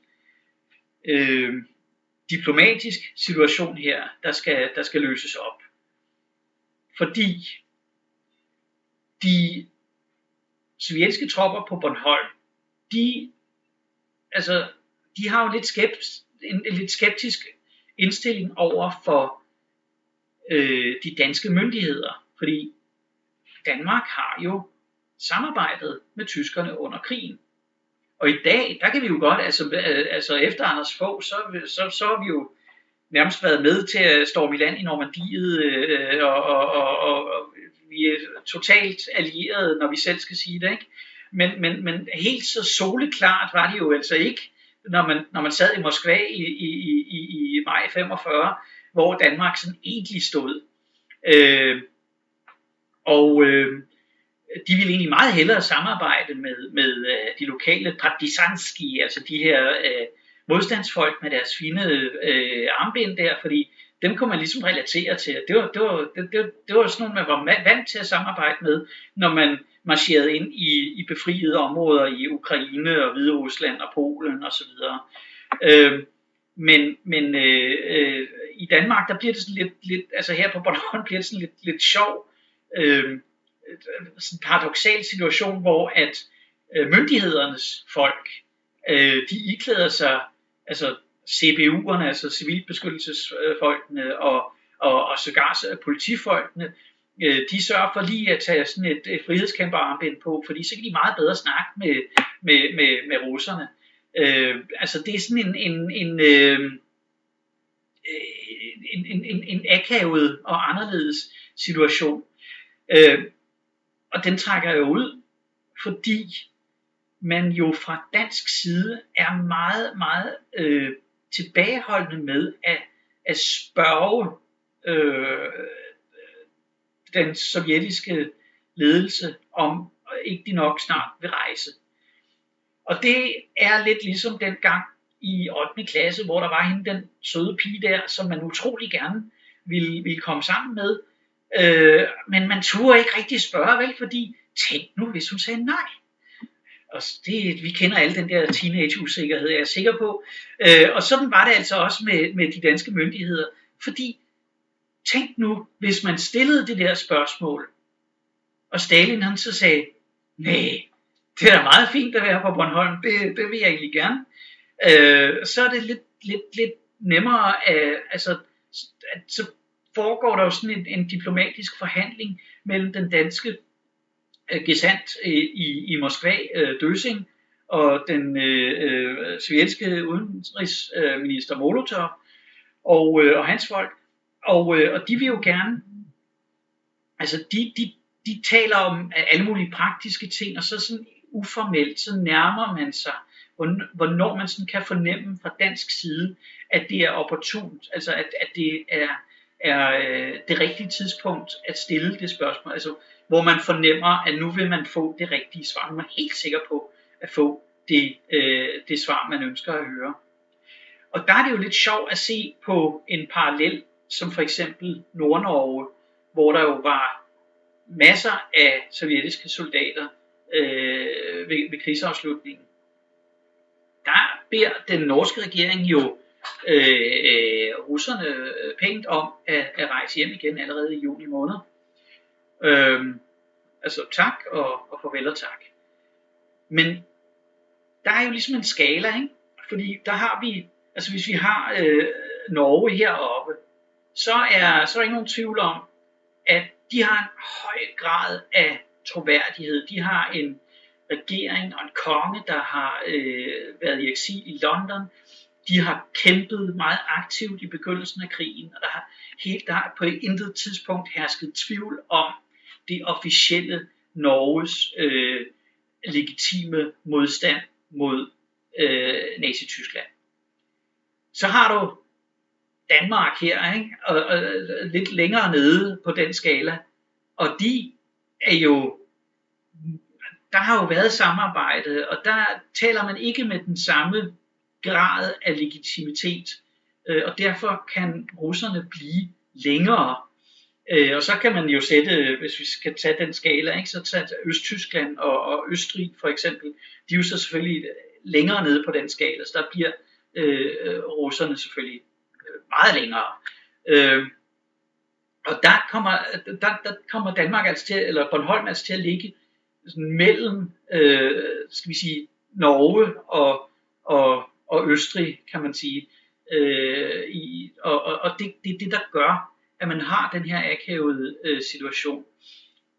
Speaker 1: øh, diplomatisk situation her, der skal, der skal løses op. Fordi de sovjetiske tropper på Bornholm, de, altså, de har jo lidt skeptisk, en, en lidt skeptisk indstilling over for øh, de danske myndigheder. Fordi Danmark har jo samarbejdet med tyskerne under krigen. Og i dag, der kan vi jo godt, altså, altså efter Anders Fogh, så, så, så har vi jo nærmest været med til at storme i land i Normandiet, øh, og, og, og, og, og vi er totalt allierede, når vi selv skal sige det, ikke? Men, men, men helt så soleklart var det jo altså ikke, når man, når man sad i Moskva i, i, i, i maj 45, hvor Danmark sådan egentlig stod. Øh, og øh, de ville egentlig meget hellere samarbejde med, med øh, de lokale partisanski, altså de her øh, modstandsfolk med deres fine øh, armbind der, fordi dem kunne man ligesom relatere til. Det var, det var, det, det, det var sådan nogle, man var vant til at samarbejde med, når man marcherede ind i, i befriede områder i Ukraine og Hvide Rusland og Polen osv. Øh, men men øh, øh, i Danmark, der bliver det sådan lidt, lidt altså her på Bornholm bliver det sådan lidt, lidt sjov, øh, Øh, sådan paradoxal situation, hvor at øh, myndighedernes folk, øh, de iklæder sig, altså CBU'erne, altså civilbeskyttelsesfolkene øh, og, og, og sågar politifolkene, øh, de sørger for lige at tage sådan et, et frihedskæmperarmbind på, fordi så kan de meget bedre snakke med, med, med, med russerne. Øh, altså det er sådan en, en, en, øh, en, en, en, en akavet og anderledes situation. Øh, og den trækker jo ud, fordi man jo fra dansk side er meget, meget øh, tilbageholdende med at, at spørge øh, den sovjetiske ledelse om øh, ikke de nok snart vil rejse. Og det er lidt ligesom den gang i 8. klasse, hvor der var hende den søde pige der, som man utrolig gerne ville, ville komme sammen med. Øh, men man turde ikke rigtig spørge, vel? Fordi tænk nu, hvis hun sagde nej. Og det, vi kender alle den der teenage-usikkerhed, jeg er sikker på. Øh, og sådan var det altså også med, med de danske myndigheder. Fordi tænk nu, hvis man stillede det der spørgsmål, og Stalin han så sagde, nej, det er da meget fint at være på Bornholm, det, det vil jeg egentlig gerne. Øh, så er det lidt, lidt, lidt nemmere, at, altså, at, så foregår der jo sådan en, en diplomatisk forhandling mellem den danske øh, gesandt øh, i, i Moskva, øh, Døsing, og den øh, øh, sovjetiske udenrigsminister øh, Molotov og, øh, og hans folk. Og, øh, og de vil jo gerne, altså de, de, de taler om alle mulige praktiske ting, og så sådan uformelt, så nærmer man sig, hvornår man sådan kan fornemme fra dansk side, at det er opportunt, altså at, at det er, er øh, det rigtige tidspunkt at stille det spørgsmål, altså hvor man fornemmer, at nu vil man få det rigtige svar. Man er helt sikker på at få det, øh, det svar, man ønsker at høre. Og der er det jo lidt sjovt at se på en parallel, som for eksempel Nordnorge, hvor der jo var masser af sovjetiske soldater øh, ved, ved krigsafslutningen. Der beder den norske regering jo øh, øh, russerne øh, pænt om at, at rejse hjem igen allerede i juni måned. Øh, altså tak og, og farvel og tak. Men der er jo ligesom en skala, ikke? Fordi der har vi, altså hvis vi har øh, Norge heroppe, så er, så er der ikke nogen tvivl om, at de har en høj grad af troværdighed. De har en regering og en konge, der har øh, været i eksil i London. De har kæmpet meget aktivt i begyndelsen af krigen, og der har, helt, der har på et intet tidspunkt hersket tvivl om det officielle Norges øh, legitime modstand mod øh, Nazi-Tyskland. Så har du Danmark her, ikke? Og, og, lidt længere nede på den skala. Og de er jo, der har jo været samarbejde, og der taler man ikke med den samme grad af legitimitet, øh, og derfor kan russerne blive længere. Øh, og så kan man jo sætte, hvis vi skal tage den skala, ikke, så tage Østtyskland og, og Østrig for eksempel, de er jo så selvfølgelig længere nede på den skala, så der bliver øh, russerne selvfølgelig øh, meget længere. Øh, og der kommer, der, der kommer Danmark altså til, eller Bornholm altså til at ligge sådan mellem, øh, skal vi sige, Norge og, og, og Østrig, kan man sige. Øh, i, og og, og det, det er det, der gør, at man har den her akavede øh, situation.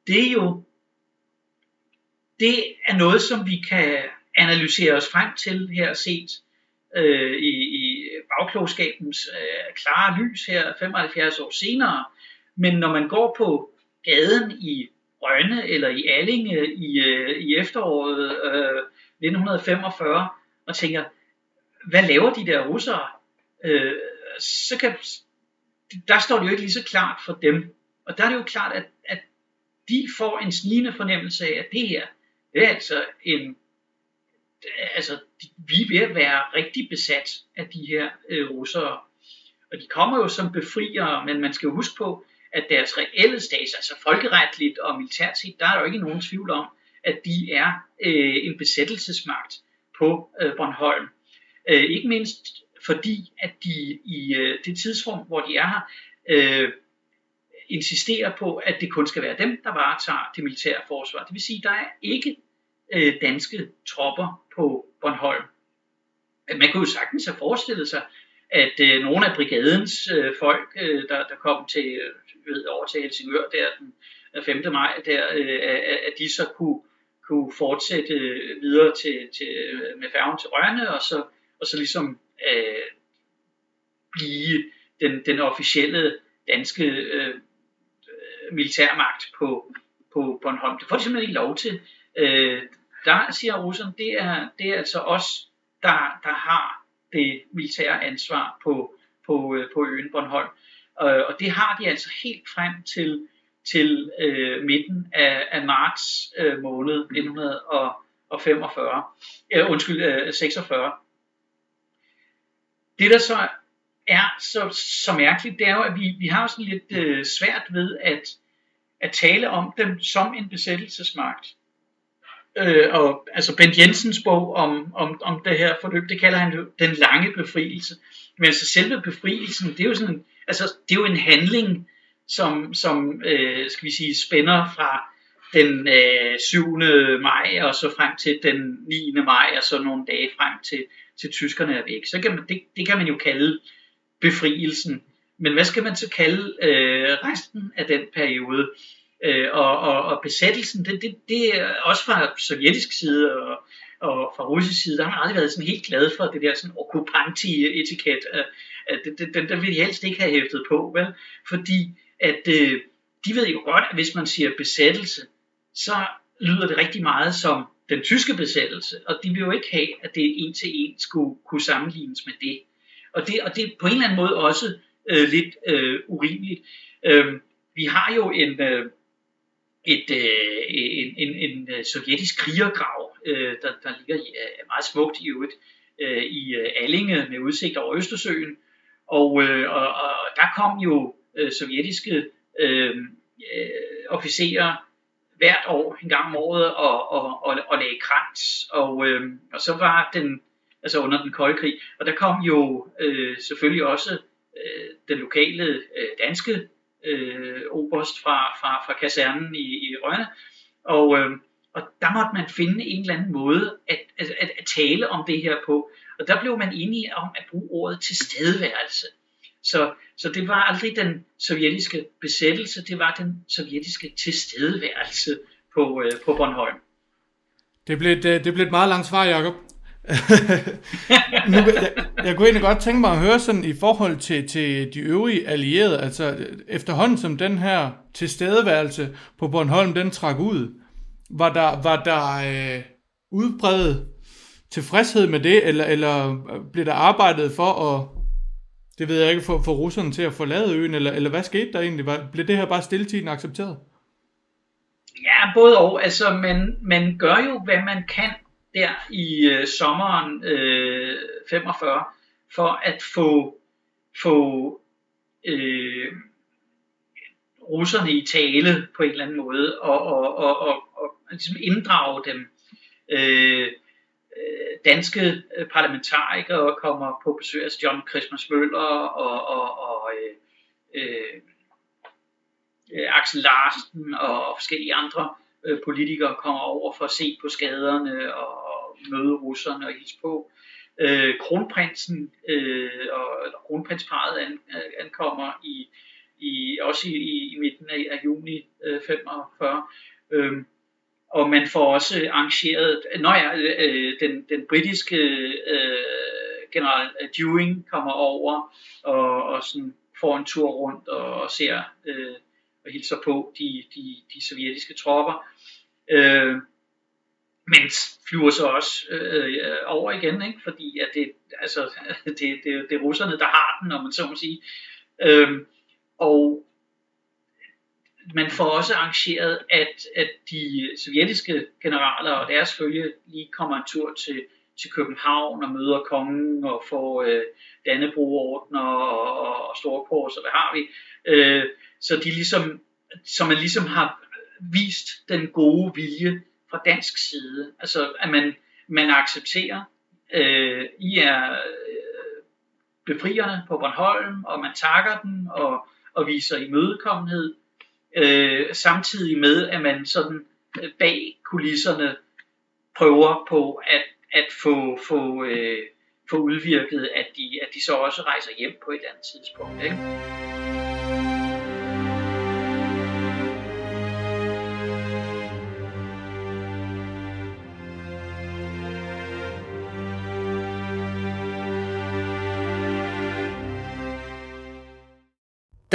Speaker 1: Det er jo, det er noget, som vi kan analysere os frem til her set øh, i, i bagklogskabens øh, klare lys her 75 år senere. Men når man går på gaden i Rønne eller i Allinge i, øh, i efteråret øh, 1945 og tænker, hvad laver de der russere? Øh, så kan, der står det jo ikke lige så klart for dem. Og der er det jo klart, at, at de får en snigende fornemmelse af, at det her, det er altså en altså, vi er ved at være rigtig besat af de her øh, russere. Og de kommer jo som befriere, men man skal jo huske på, at deres reelle stats, altså folkeretligt og militært set, der er der jo ikke nogen tvivl om, at de er øh, en besættelsesmagt på øh, Bornholm. Øh, ikke mindst fordi, at de i øh, det tidsrum, hvor de er her, øh, insisterer på, at det kun skal være dem, der varetager det militære forsvar. Det vil sige, at der er ikke øh, danske tropper på Bornholm. Øh, man kunne jo sagtens have forestillet sig, at øh, nogle af brigadens øh, folk, øh, der, der kom til, øh, ved, over til Helsingør der den øh, 5. Maj, der, øh, at de så kunne, kunne fortsætte øh, videre til, til, med færgen til Rønne, og så, og så ligesom øh, blive den, den officielle danske øh, militærmagt på, på Bornholm. Det får de simpelthen ikke lov til. Øh, der siger russerne, det er, det er altså os, der, der har det militære ansvar på, på, øh, på øen Bornholm. Øh, og det har de altså helt frem til, til øh, midten af, af marts øh, måned 1945. Øh, undskyld, øh, 46. Det der så er så, så mærkeligt, det er jo, at vi, vi har sådan lidt øh, svært ved at, at tale om dem som en besættelsesmagt øh, og altså Bent Jensens bog om, om, om det her forløb, det kalder han jo den lange befrielse. Men altså selve befrielsen, det er jo sådan, altså det er jo en handling, som, som øh, skal vi sige, spænder fra den øh, 7. maj og så frem til den 9. maj og så nogle dage frem til, til tyskerne er væk. Så kan man, det, det kan man jo kalde befrielsen. Men hvad skal man så kalde øh, resten af den periode? Øh, og, og, og besættelsen, det, det, det er også fra sovjetisk side og, og fra russisk side, der har man aldrig været sådan helt glad for det der sådan okkupanti-etiket. Øh, det, det, den der vil de helst ikke have hæftet på, vel? Fordi at øh, de ved jo godt, at hvis man siger besættelse, så lyder det rigtig meget som den tyske besættelse, og de vil jo ikke have, at det en til en skulle kunne sammenlignes med det. Og det, og det er på en eller anden måde også øh, lidt øh, urimeligt. Øh, vi har jo en, øh, et, øh, en, en, en øh, sovjetisk krigergrav, øh, der, der ligger i, øh, meget smukt i øvrigt, øh, i øh, Allinge med udsigt over Østersøen. Og, øh, og, og der kom jo øh, sovjetiske øh, øh, officerer hvert år, en gang om året, og, og, og, og lagde krans. Og, øh, og så var den, altså under den kolde krig, og der kom jo øh, selvfølgelig også øh, den lokale øh, danske øh, oberst fra, fra, fra kasernen i, i Rønne, og, øh, og der måtte man finde en eller anden måde at, at, at, at tale om det her på. Og der blev man enige om at bruge ordet tilstedeværelse. Så, så det var aldrig den sovjetiske besættelse, det var den sovjetiske tilstedeværelse på, øh, på Bornholm.
Speaker 2: Det blev, det, øh, det blev et meget langt svar, Jacob. [LAUGHS] nu, jeg, jeg kunne egentlig godt tænke mig at høre sådan i forhold til, til de øvrige allierede, altså øh, efterhånden som den her tilstedeværelse på Bornholm, den trak ud, var der, var der øh, udbredt tilfredshed med det, eller, eller øh, blev der arbejdet for at, det ved jeg ikke, for, for russerne til at forlade øen, eller, eller hvad skete der egentlig? Var, blev det her bare stilletiden accepteret?
Speaker 1: Ja, både og. Altså, man, man gør jo, hvad man kan der i øh, sommeren øh, 45, for at få, få øh, russerne i tale på en eller anden måde, og, og, og, og, og ligesom inddrage dem. Øh, Øh, danske øh, parlamentarikere kommer på besøg af John Christmas Møller og, og, og øh, øh, øh Axel Larsen og forskellige andre øh, politikere kommer over for at se på skaderne og, og møde russerne og hilse på. Øh, kronprinsen øh, og kronprinsparet an, ankommer i, i også i, i midten af, af juni øh, 45. Øh, og man får også arrangeret, når ja, øh, øh, den, den britiske øh, general Dewing kommer over og, og sådan får en tur rundt og, og ser øh, og hilser på de, de, de sovjetiske tropper. Øh, men flyver så også øh, over igen, ikke? fordi at det, altså, [LAUGHS] det, det, det er russerne, der har den, når man så må sige. Øh, og man får også arrangeret, at, at de sovjetiske generaler og deres følge lige kommer en tur til, til København og møder kongen og får øh, Dannebroordner og, og, og Storkors og hvad har vi. Øh, så de ligesom, så man ligesom har vist den gode vilje fra dansk side. Altså at man, man accepterer, øh, I er øh, befrierne på Bornholm, og man takker den og, og viser imødekommenhed øh, samtidig med, at man sådan øh, bag kulisserne prøver på at, at få, få, øh, få udvirket, at de, at de så også rejser hjem på et andet tidspunkt. Ikke?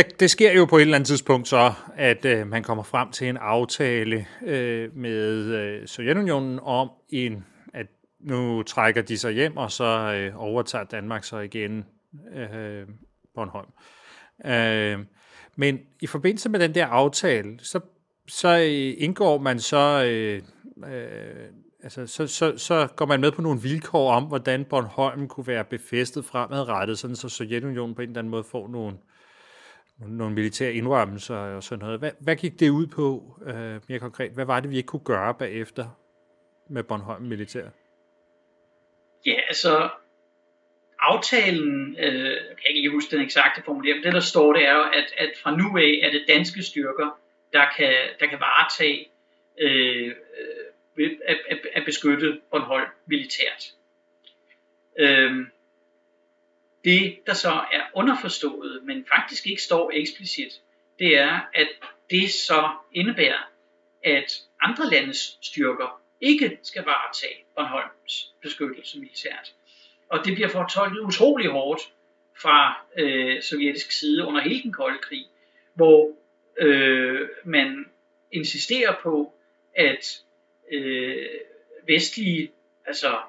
Speaker 3: Det, det sker jo på et eller andet tidspunkt så, at øh, man kommer frem til en aftale øh, med øh, Sovjetunionen om, en, at nu trækker de sig hjem, og så øh, overtager Danmark så igen øh, Bornholm. Øh, men i forbindelse med den der aftale, så, så øh, indgår man så, øh, øh, altså, så, så, så går man med på nogle vilkår om, hvordan Bornholm kunne være befæstet fremadrettet, sådan så Sovjetunionen på en eller anden måde får nogle nogle militære indrømmelser og sådan noget. Hvad, hvad gik det ud på øh, mere konkret? Hvad var det, vi ikke kunne gøre bagefter med Bornholm militær?
Speaker 1: Ja, altså aftalen, øh, jeg kan ikke lige huske den eksakte formulering, men det der står, det er jo, at, at fra nu af er det danske styrker, der kan, der kan varetage øh, øh at, at, at beskytte Bornholm militært. Øh, det, der så er underforstået, men faktisk ikke står eksplicit, det er, at det så indebærer, at andre landes styrker ikke skal varetage Bornholms beskyttelse militært. Og det bliver fortolket utrolig hårdt fra øh, sovjetisk side under hele den kolde krig, hvor øh, man insisterer på, at øh, vestlige, altså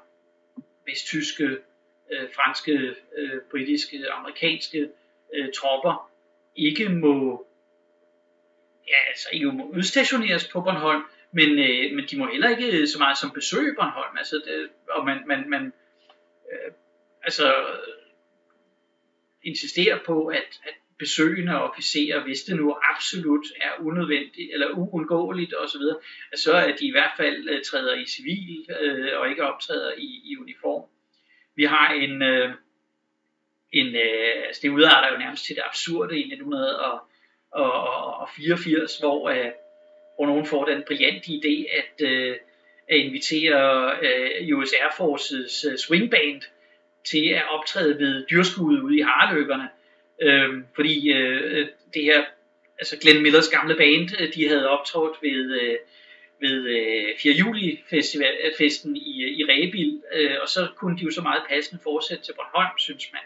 Speaker 1: vesttyske, øh, franske, øh, britiske, amerikanske øh, tropper ikke må, ja, altså ikke må udstationeres på Bornholm, men, øh, men de må heller ikke så meget som besøge Bornholm. Altså, det, og man, man, man øh, altså, insisterer på, at, at besøgende officerer, hvis det nu absolut er unødvendigt eller uundgåeligt osv., så at de i hvert fald øh, træder i civil øh, og ikke optræder i, i uniform. Vi har en, øh, en øh, altså det udarter jo nærmest til det absurde i 1984, hvor, øh, hvor nogen får den brillante idé at, øh, at invitere øh, US Air Forces øh, swingband til at optræde ved dyrskuddet ude i Harløkkerne, øh, fordi øh, det her, altså Glenn Millers gamle band, øh, de havde optrådt ved, øh, ved øh, 4. juli festival, øh, festen i, i Rebil, øh, og så kunne de jo så meget passende fortsætte til Bornholm, synes man.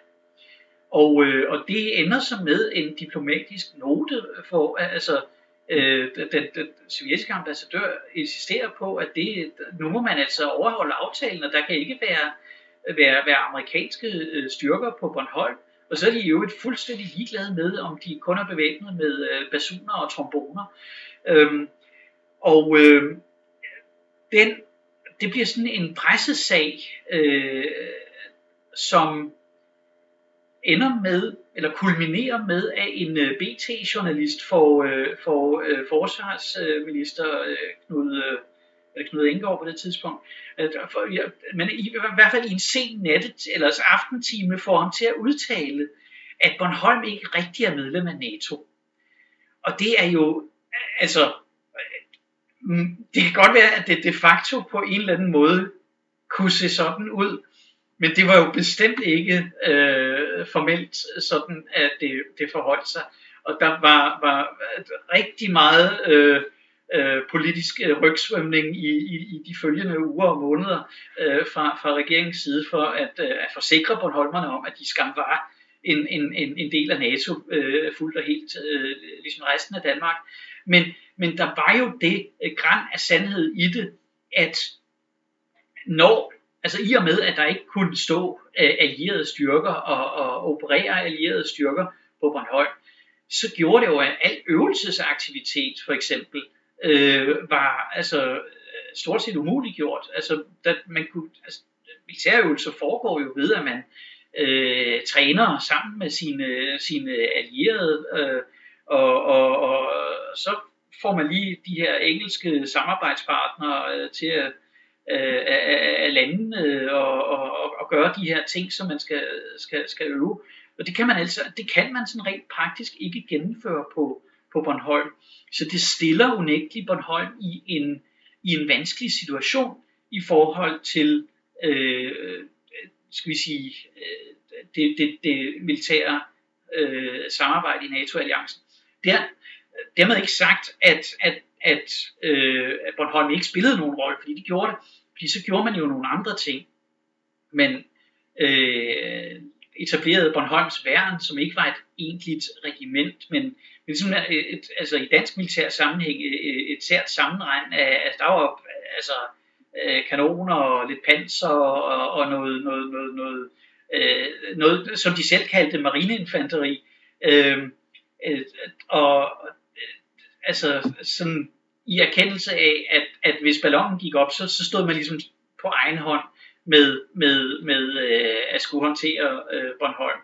Speaker 1: Og, øh, og det ender så med en diplomatisk note for, altså, øh, den, den, den sovjetiske ambassadør insisterer på, at det, nu må man altså overholde aftalen, og der kan ikke være, være, være amerikanske øh, styrker på Bornholm. Og så er de jo et fuldstændig ligeglade med, om de kun er bevæbnet med øh, basuner og tromboner. Øhm, og øh, den, det bliver sådan en pressesag, øh, som ender med, eller kulminerer med, at en øh, BT-journalist for, øh, for øh, forsvarsminister øh, Knud, øh, Knud Indgaard på det tidspunkt, øh, for, ja, men i, i hvert fald i en sen natte, eller altså aftentime, får ham til at udtale, at Bornholm ikke rigtig er medlem af NATO. Og det er jo, altså, Mm, det kan godt være, at det de facto på en eller anden måde kunne se sådan ud, men det var jo bestemt ikke øh, formelt sådan, at det, det forholdt sig. Og der var, var rigtig meget øh, øh, politisk øh, rygsvømning i, i, i de følgende uger og måneder øh, fra, fra regeringens side for at, øh, at forsikre Bornholmerne om, at de skam var en, en, en, en del af NATO øh, fuldt og helt, øh, ligesom resten af Danmark. Men, men der var jo det øh, græn af sandhed i det, at når altså i og med, at der ikke kunne stå øh, allierede styrker og, og operere allierede styrker på Bornholm, så gjorde det jo, at al øvelsesaktivitet for eksempel øh, var altså øh, stort set umuligt gjort. Altså, der, man kunne, altså, militærøvelser foregår jo ved, at man øh, træner sammen med sine, sine allierede, øh, og, og, og så får man lige de her engelske samarbejdspartnere øh, til at øh, af, af landene øh, og, og, og gøre de her ting, som man skal, skal, skal øve. Og det kan man altså, det kan man sådan rent praktisk ikke gennemføre på, på Bornholm. Så det stiller unægteligt Bornholm i en, i en vanskelig situation i forhold til, øh, skal vi sige, øh, det, det, det militære øh, samarbejde i NATO-alliancen. Der, dermed ikke sagt, at, at, at, øh, at Bornholm ikke spillede nogen rolle, fordi de gjorde det. Fordi så gjorde man jo nogle andre ting. Men øh, etablerede Bornholms værn, som ikke var et egentligt regiment, men, men ligesom et, et, altså i dansk militær sammenhæng et, et sært sammenregn af, altså der var altså, kanoner og lidt panser og, og noget, noget, noget, noget, øh, noget, som de selv kaldte marineinfanteri. Øh, øh, og altså sådan i erkendelse af, at, at hvis ballonen gik op, så, så stod man ligesom på egen hånd med, med, med øh, at skulle håndtere øh, Bornholm.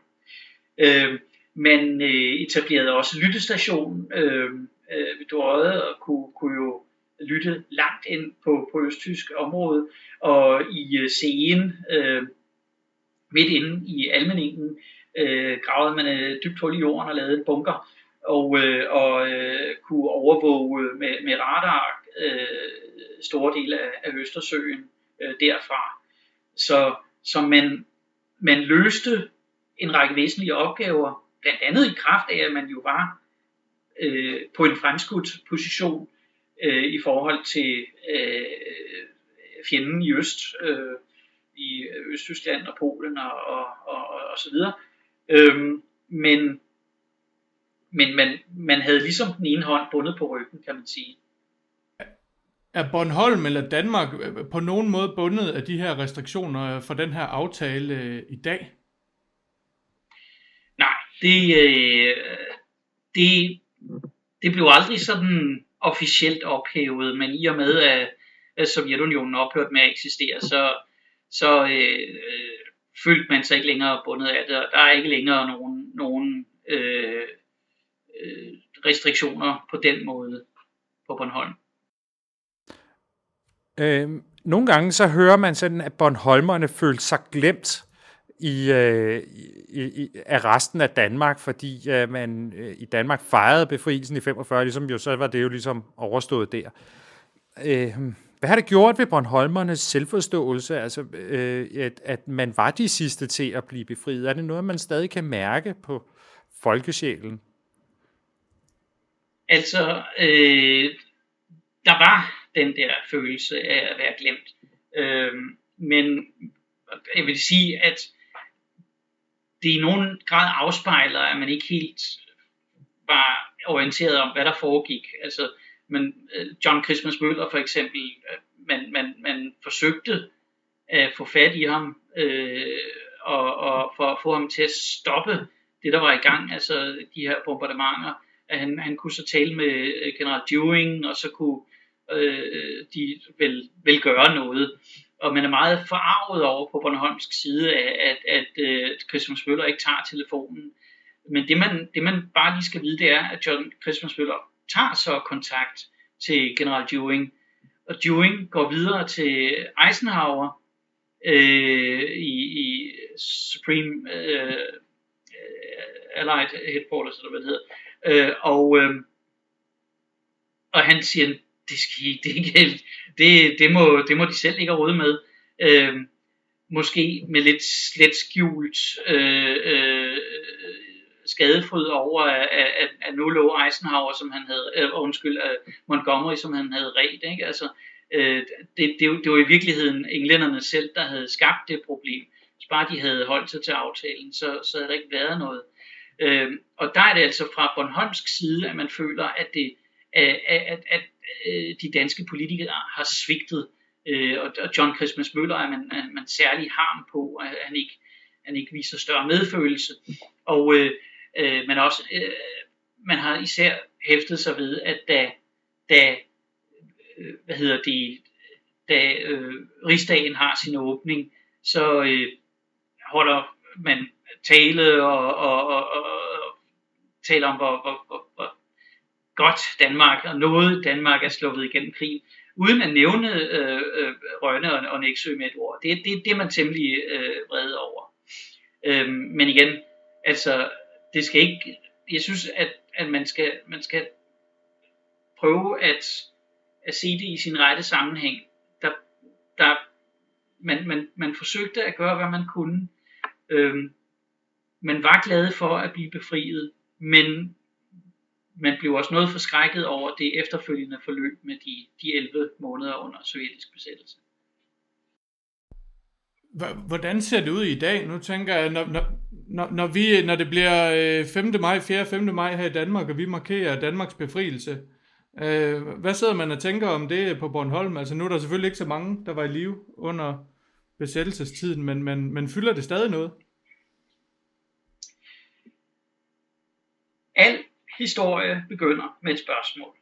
Speaker 1: Øh, man øh, etablerede også lyttestation øh, øh, ved Dorøde og kunne, kunne jo lytte langt ind på, på østtysk område, og i øh, scenen, øh, midt inde i Almeningen, øh, gravede man et dybt hul i jorden og lavede en bunker, og, øh, og øh, kunne overvåge med, med radar øh, store dele af, af Østersøen øh, derfra. Så, så man, man løste en række væsentlige opgaver, blandt andet i kraft af, at man jo var øh, på en fremskudt position øh, i forhold til øh, fjenden i øst, øh, i Østtyskland og Polen og, og, og, og så videre. Øhm, men men man, man havde ligesom den ene hånd bundet på ryggen, kan man sige.
Speaker 2: er Bornholm eller Danmark på nogen måde bundet af de her restriktioner for den her aftale øh, i dag?
Speaker 1: Nej, det, øh, det, det blev aldrig sådan officielt ophævet, men i og med, at, at Sovjetunionen ophørte med at eksistere, så, så øh, følte man sig ikke længere bundet af det, og der er ikke længere nogen, nogen øh, øh, restriktioner på den måde på Bornholm.
Speaker 3: Øh, nogle gange så hører man sådan, at Bornholmerne følte sig glemt i, øh, i, i, af resten af Danmark, fordi øh, man øh, i Danmark fejrede befrielsen i 45, ligesom jo, så var det jo ligesom overstået der. Øh, hvad har det gjort ved Bornholmernes selvforståelse, altså øh, at, at man var de sidste til at blive befriet? Er det noget, man stadig kan mærke på folkesjælen?
Speaker 1: Altså, øh, der var den der følelse af at være glemt. Øh, men jeg vil sige, at det i nogen grad afspejler, at man ikke helt var orienteret om, hvad der foregik. Altså, men øh, John Christmas Møller for eksempel, øh, man, man, man forsøgte at få fat i ham, øh, og, og for at få ham til at stoppe det, der var i gang, altså de her bombardementer, at han, han kunne så tale med øh, general Dewing, og så kunne øh, de vel, vel gøre noget. Og man er meget forarvet over på Bornholmsk side af, at, at, øh, at Christian Møller ikke tager telefonen. Men det man, det man bare lige skal vide, det er, at John Christian Møller tager så kontakt til general Dewing, og Dewing går videre til Eisenhower øh, i, i Supreme øh, øh Allied Headquarters, eller hvad det hedder, øh, og, øh, og han siger, det skal I, det, det, det, må, det må de selv ikke råde med. Øh, måske med lidt slet skjult øh, øh, skadefryd over, at, at, at nu lå Eisenhower, som han havde, øh, undskyld, af Montgomery, som han havde ret, ikke? Altså, øh, det, det, det var i virkeligheden englænderne selv, der havde skabt det problem. Hvis bare de havde holdt sig til aftalen, så, så havde der ikke været noget. Øh, og der er det altså fra Bornholmsk side, at man føler, at, det, at, at, at, øh, de danske politikere har svigtet. Øh, og John Christmas Møller er man, er man særlig harm på, at han ikke, han ikke viser større medfølelse. Og øh, øh, man, også, øh, man har især hæftet sig ved, at da, da øh, hvad hedder det, da øh, rigsdagen har sin åbning, så øh, holder man tale og, og, og, og tale om, hvor, hvor, hvor, hvor godt Danmark og noget Danmark er sluppet igennem krigen, uden at nævne øh, øh, Rønne og, og Næksø med et ord. Det, det, det er man temmelig øh, vred over. Øh, men igen, altså det skal ikke, jeg synes, at, at man, skal, man skal prøve at, at se det i sin rette sammenhæng. Der, der, man, man, man forsøgte at gøre, hvad man kunne. Øhm, man var glad for at blive befriet, men man blev også noget forskrækket over det efterfølgende forløb med de, de 11 måneder under sovjetisk besættelse.
Speaker 2: Hvordan ser det ud i dag? Nu tænker jeg, når, når, når, vi, når det bliver øh, 5. Maj, 4. 5. maj her i Danmark, og vi markerer Danmarks befrielse, øh, hvad sidder man og tænker om det på Bornholm? Altså nu er der selvfølgelig ikke så mange, der var i live under besættelsestiden, men, men, men fylder det stadig noget?
Speaker 1: Al historie begynder med et spørgsmål.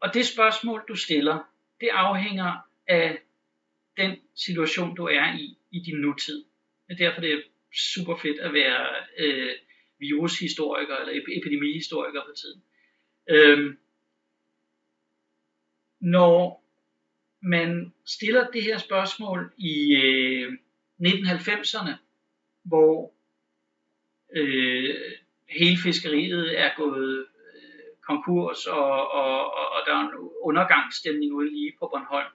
Speaker 1: Og det spørgsmål, du stiller, det afhænger af den situation, du er i i din nutid. Det er derfor, det er super fedt at være øh, virushistoriker eller epidemihistoriker for tiden. Øhm, når man stiller det her spørgsmål i øh, 1990'erne, hvor øh, hele fiskeriet er gået øh, konkurs, og, og, og, og der er en undergangsstemning ude lige på Bornholm,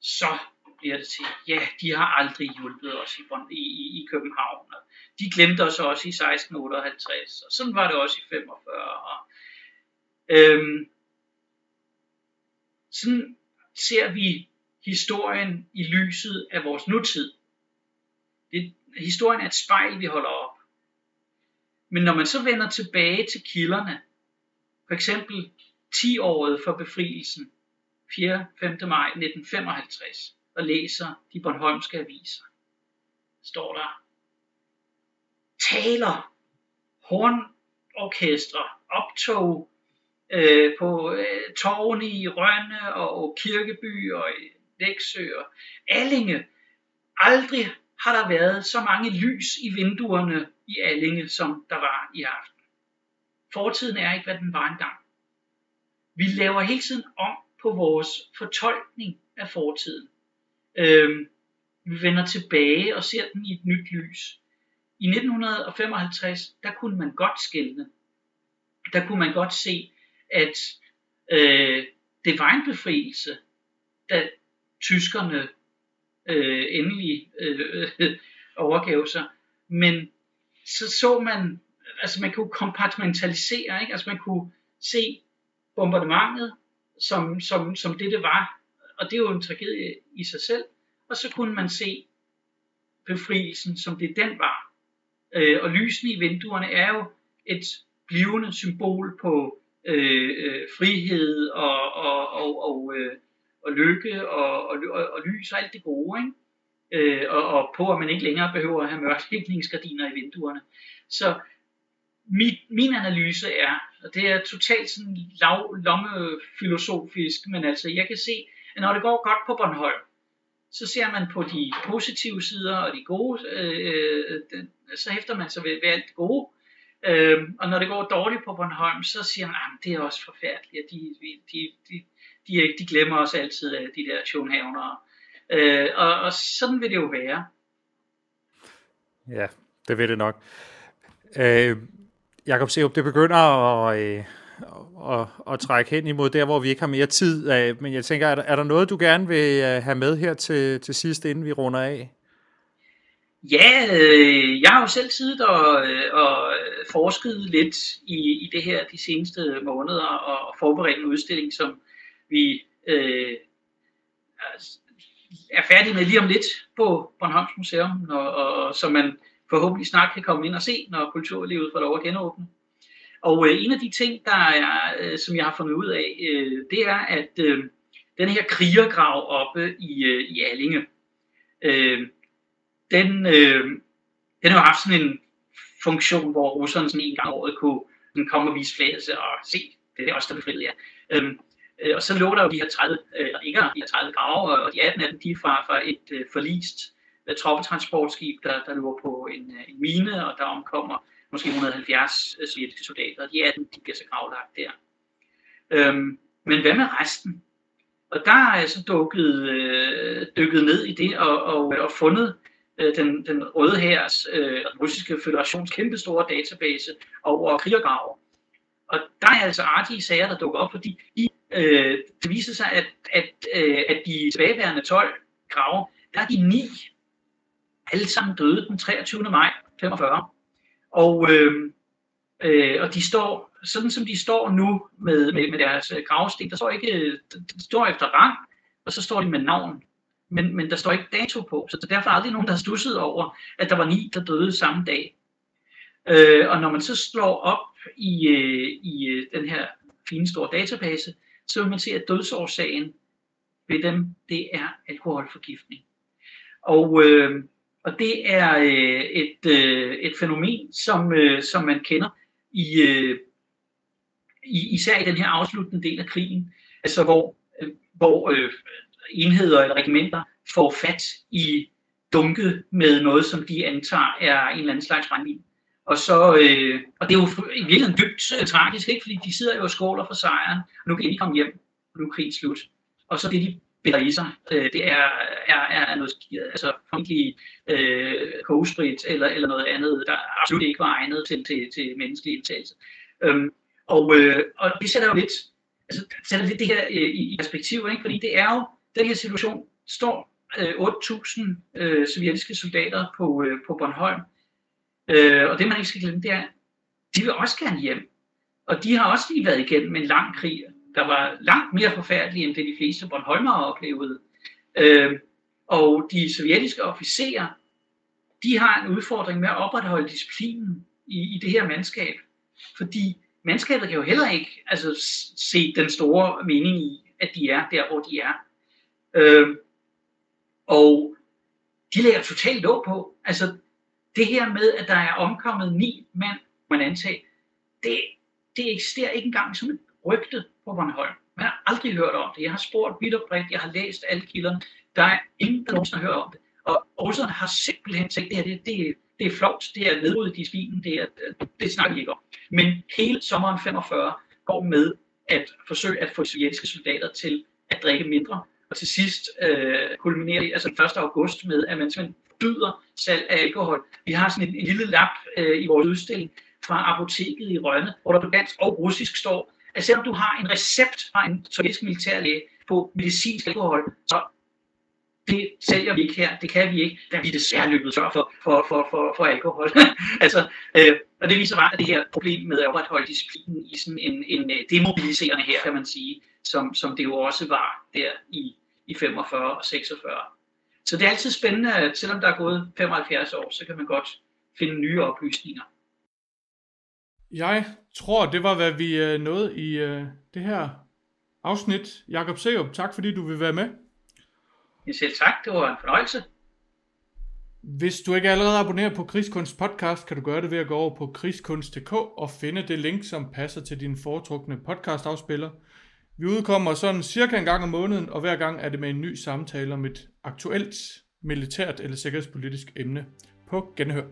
Speaker 1: så bliver det til, ja, de har aldrig hjulpet os i, i, i, i København. Og de glemte os også i 1658, og sådan var det også i 45. Og, øhm, sådan ser vi historien i lyset af vores nutid. Det, historien er et spejl, vi holder op. Men når man så vender tilbage til kilderne, for eksempel 10-året for befrielsen, 4. 5. maj 1955 og læser de Bornholmske aviser, står der taler, hornorkestre, optog øh, på øh, tårne i Rønne og Kirkeby og i Læksø og Allinge. Aldrig har der været så mange lys i vinduerne i Allinge, som der var i aften. Fortiden er ikke, hvad den var engang. Vi laver hele tiden om på vores fortolkning af fortiden. Øhm, vi vender tilbage og ser den i et nyt lys. I 1955, der kunne man godt skælne. Der kunne man godt se, at øh, det var en befrielse, da tyskerne øh, endelig øh, [LAUGHS] overgav sig. Men så så man, altså man kunne kompartmentalisere, ikke? altså man kunne se bombardementet som, som, som det det var, og det er jo en tragedie i sig selv, og så kunne man se befrielsen, som det den var. Øh, og lysene i vinduerne er jo et blivende symbol på øh, øh, frihed og, og, og, og, øh, og lykke og, og, og, og lys og alt det gode, ikke? Øh, og, og på at man ikke længere behøver at have mørklægningsgardiner i vinduerne. Så mit, min analyse er, og det er totalt sådan lav, lommefilosofisk, men altså jeg kan se, at når det går godt på Bornholm, så ser man på de positive sider og de gode, øh, øh den, så hæfter man sig ved, ved alt det gode. Øh, og når det går dårligt på Bornholm, så siger han, ah, at det er også forfærdeligt, de, de, de, de, de glemmer os altid af de der Schoenhavnere. Øh, og, og sådan vil det jo være.
Speaker 3: Ja, det vil det nok. Øh, Jakob Seup, det begynder at, øh, at, at trække hen imod der, hvor vi ikke har mere tid. Øh, men jeg tænker, er der, er der noget, du gerne vil øh, have med her til, til sidst, inden vi runder af?
Speaker 1: Ja, øh, jeg har jo selv siddet og, øh, og forsket lidt i, i det her de seneste måneder og forberedt en udstilling, som vi øh, er færdige med lige om lidt på Bornholms Museum, og, og, og som man forhåbentlig snart kan komme ind og se, når kulturlivet får lov at genåbne. Og øh, en af de ting, der er, øh, som jeg har fundet ud af, øh, det er, at øh, den her krigergrav oppe i, øh, i Allinge, øh, den, øh, den har haft sådan en funktion, hvor russerne sådan en gang året kunne sådan komme og vise flaget og se, det er også der befriede jer. Øh, øh, og så lå der jo de her 30, øh, ikke de her 30 grave, og de 18 af dem, de er fra, fra et øh, forlist øh, troppetransportskib, der, der lå på en, øh, en mine, og der omkommer måske 170 øh, sovjetiske soldater, og de 18 de bliver så gravlagt der. Øhm, men hvad med resten? Og der er jeg så dukket, øh, dykket ned i det og, og, og fundet øh, den, den røde hærs, øh, russiske federations kæmpestore database over krigergrave. Og der er altså artige sager, der dukker op, fordi de, øh, det viser sig, at, at, øh, at de tilbageværende 12 grave, der er de ni alle sammen døde den 23. maj 45. Og, øh, øh, og de står, sådan som de står nu med, med, med deres gravsten, der står ikke, de står efter rang, og så står de med navn. Men, men der står ikke dato på, så der er derfor aldrig nogen, der har stusset over, at der var ni, der døde samme dag. Øh, og når man så slår op i, øh, i øh, den her fine store database, så vil man se, at dødsårsagen ved dem, det er alkoholforgiftning. Og øh, og det er øh, et, øh, et fænomen, som, øh, som man kender i, øh, i, især i den her afsluttende del af krigen, altså hvor, øh, hvor øh, enheder eller regimenter får fat i dunke med noget, som de antager er en eller anden slags brændvin. Og, så, øh, og det er jo i virkeligheden dybt øh, tragisk, ikke? fordi de sidder jo og skåler for sejren, og nu kan de komme hjem, og nu er krigen slut. Og så det, de binder i sig. Øh, det er, er, er noget, altså formentlig øh, kogesprit eller, eller noget andet, der absolut ikke var egnet til, til, til menneskelig indtagelse. Øhm, og, øh, og det sætter jo lidt, altså, sætter lidt det her øh, i, i perspektiv, ikke? fordi det er jo, den her situation står øh, 8.000 øh, sovjetiske soldater på, øh, på Bornholm, øh, og det man ikke skal glemme, det er, de vil også gerne hjem. Og de har også lige været igennem en lang krig, der var langt mere forfærdelig, end det de fleste Bornholmere oplevede. Øh, og de sovjetiske officerer, de har en udfordring med at opretholde disciplinen i, i det her mandskab. Fordi mandskabet kan jo heller ikke altså, se den store mening i at de er der, hvor de er. Øh, og de lægger totalt låg på. Altså, det her med, at der er omkommet ni mand, man antager, det, det eksisterer ikke engang som et rygte på Bornholm. Man har aldrig hørt om det. Jeg har spurgt vidt og bredt, jeg har læst alle kilderne. Der er ingen, der nogensinde har hørt om det. Og russerne har simpelthen sagt, det her det, det, det er flot, det er nedryddet i svinen, det, er, det snakker vi ikke om. Men hele sommeren 45 går med at forsøge at få sovjetiske soldater til at drikke mindre. Og til sidst øh, kulminerer det altså 1. august med, at man simpelthen byder salg af alkohol. Vi har sådan en, en lille lap øh, i vores udstilling fra apoteket i Rønne, hvor der på dansk og russisk står, at selvom du har en recept fra en sovjetisk militærlæge på medicinsk alkohol, så det sælger vi ikke her, det kan vi ikke, da vi desværre løbet tør for, for, for, for, for alkohol. [LAUGHS] altså, øh, og det viser bare, at det her problem med at opretholde disciplinen i sådan en, en øh, demobiliserende her, kan man sige, som, som det jo også var der i, i 45 og 46. Så det er altid spændende, at selvom der er gået 75 år, så kan man godt finde nye oplysninger.
Speaker 2: Jeg tror, det var, hvad vi øh, nåede i øh, det her afsnit. Jakob Seup, tak fordi du vil være med.
Speaker 1: Ja, selv tak, det var en fornøjelse.
Speaker 2: Hvis du ikke allerede abonnerer på Krigskunst podcast, kan du gøre det ved at gå over på krigskunst.dk og finde det link, som passer til din foretrukne podcastafspiller. Vi udkommer sådan cirka en gang om måneden, og hver gang er det med en ny samtale om et aktuelt militært eller sikkerhedspolitisk emne. På genhør.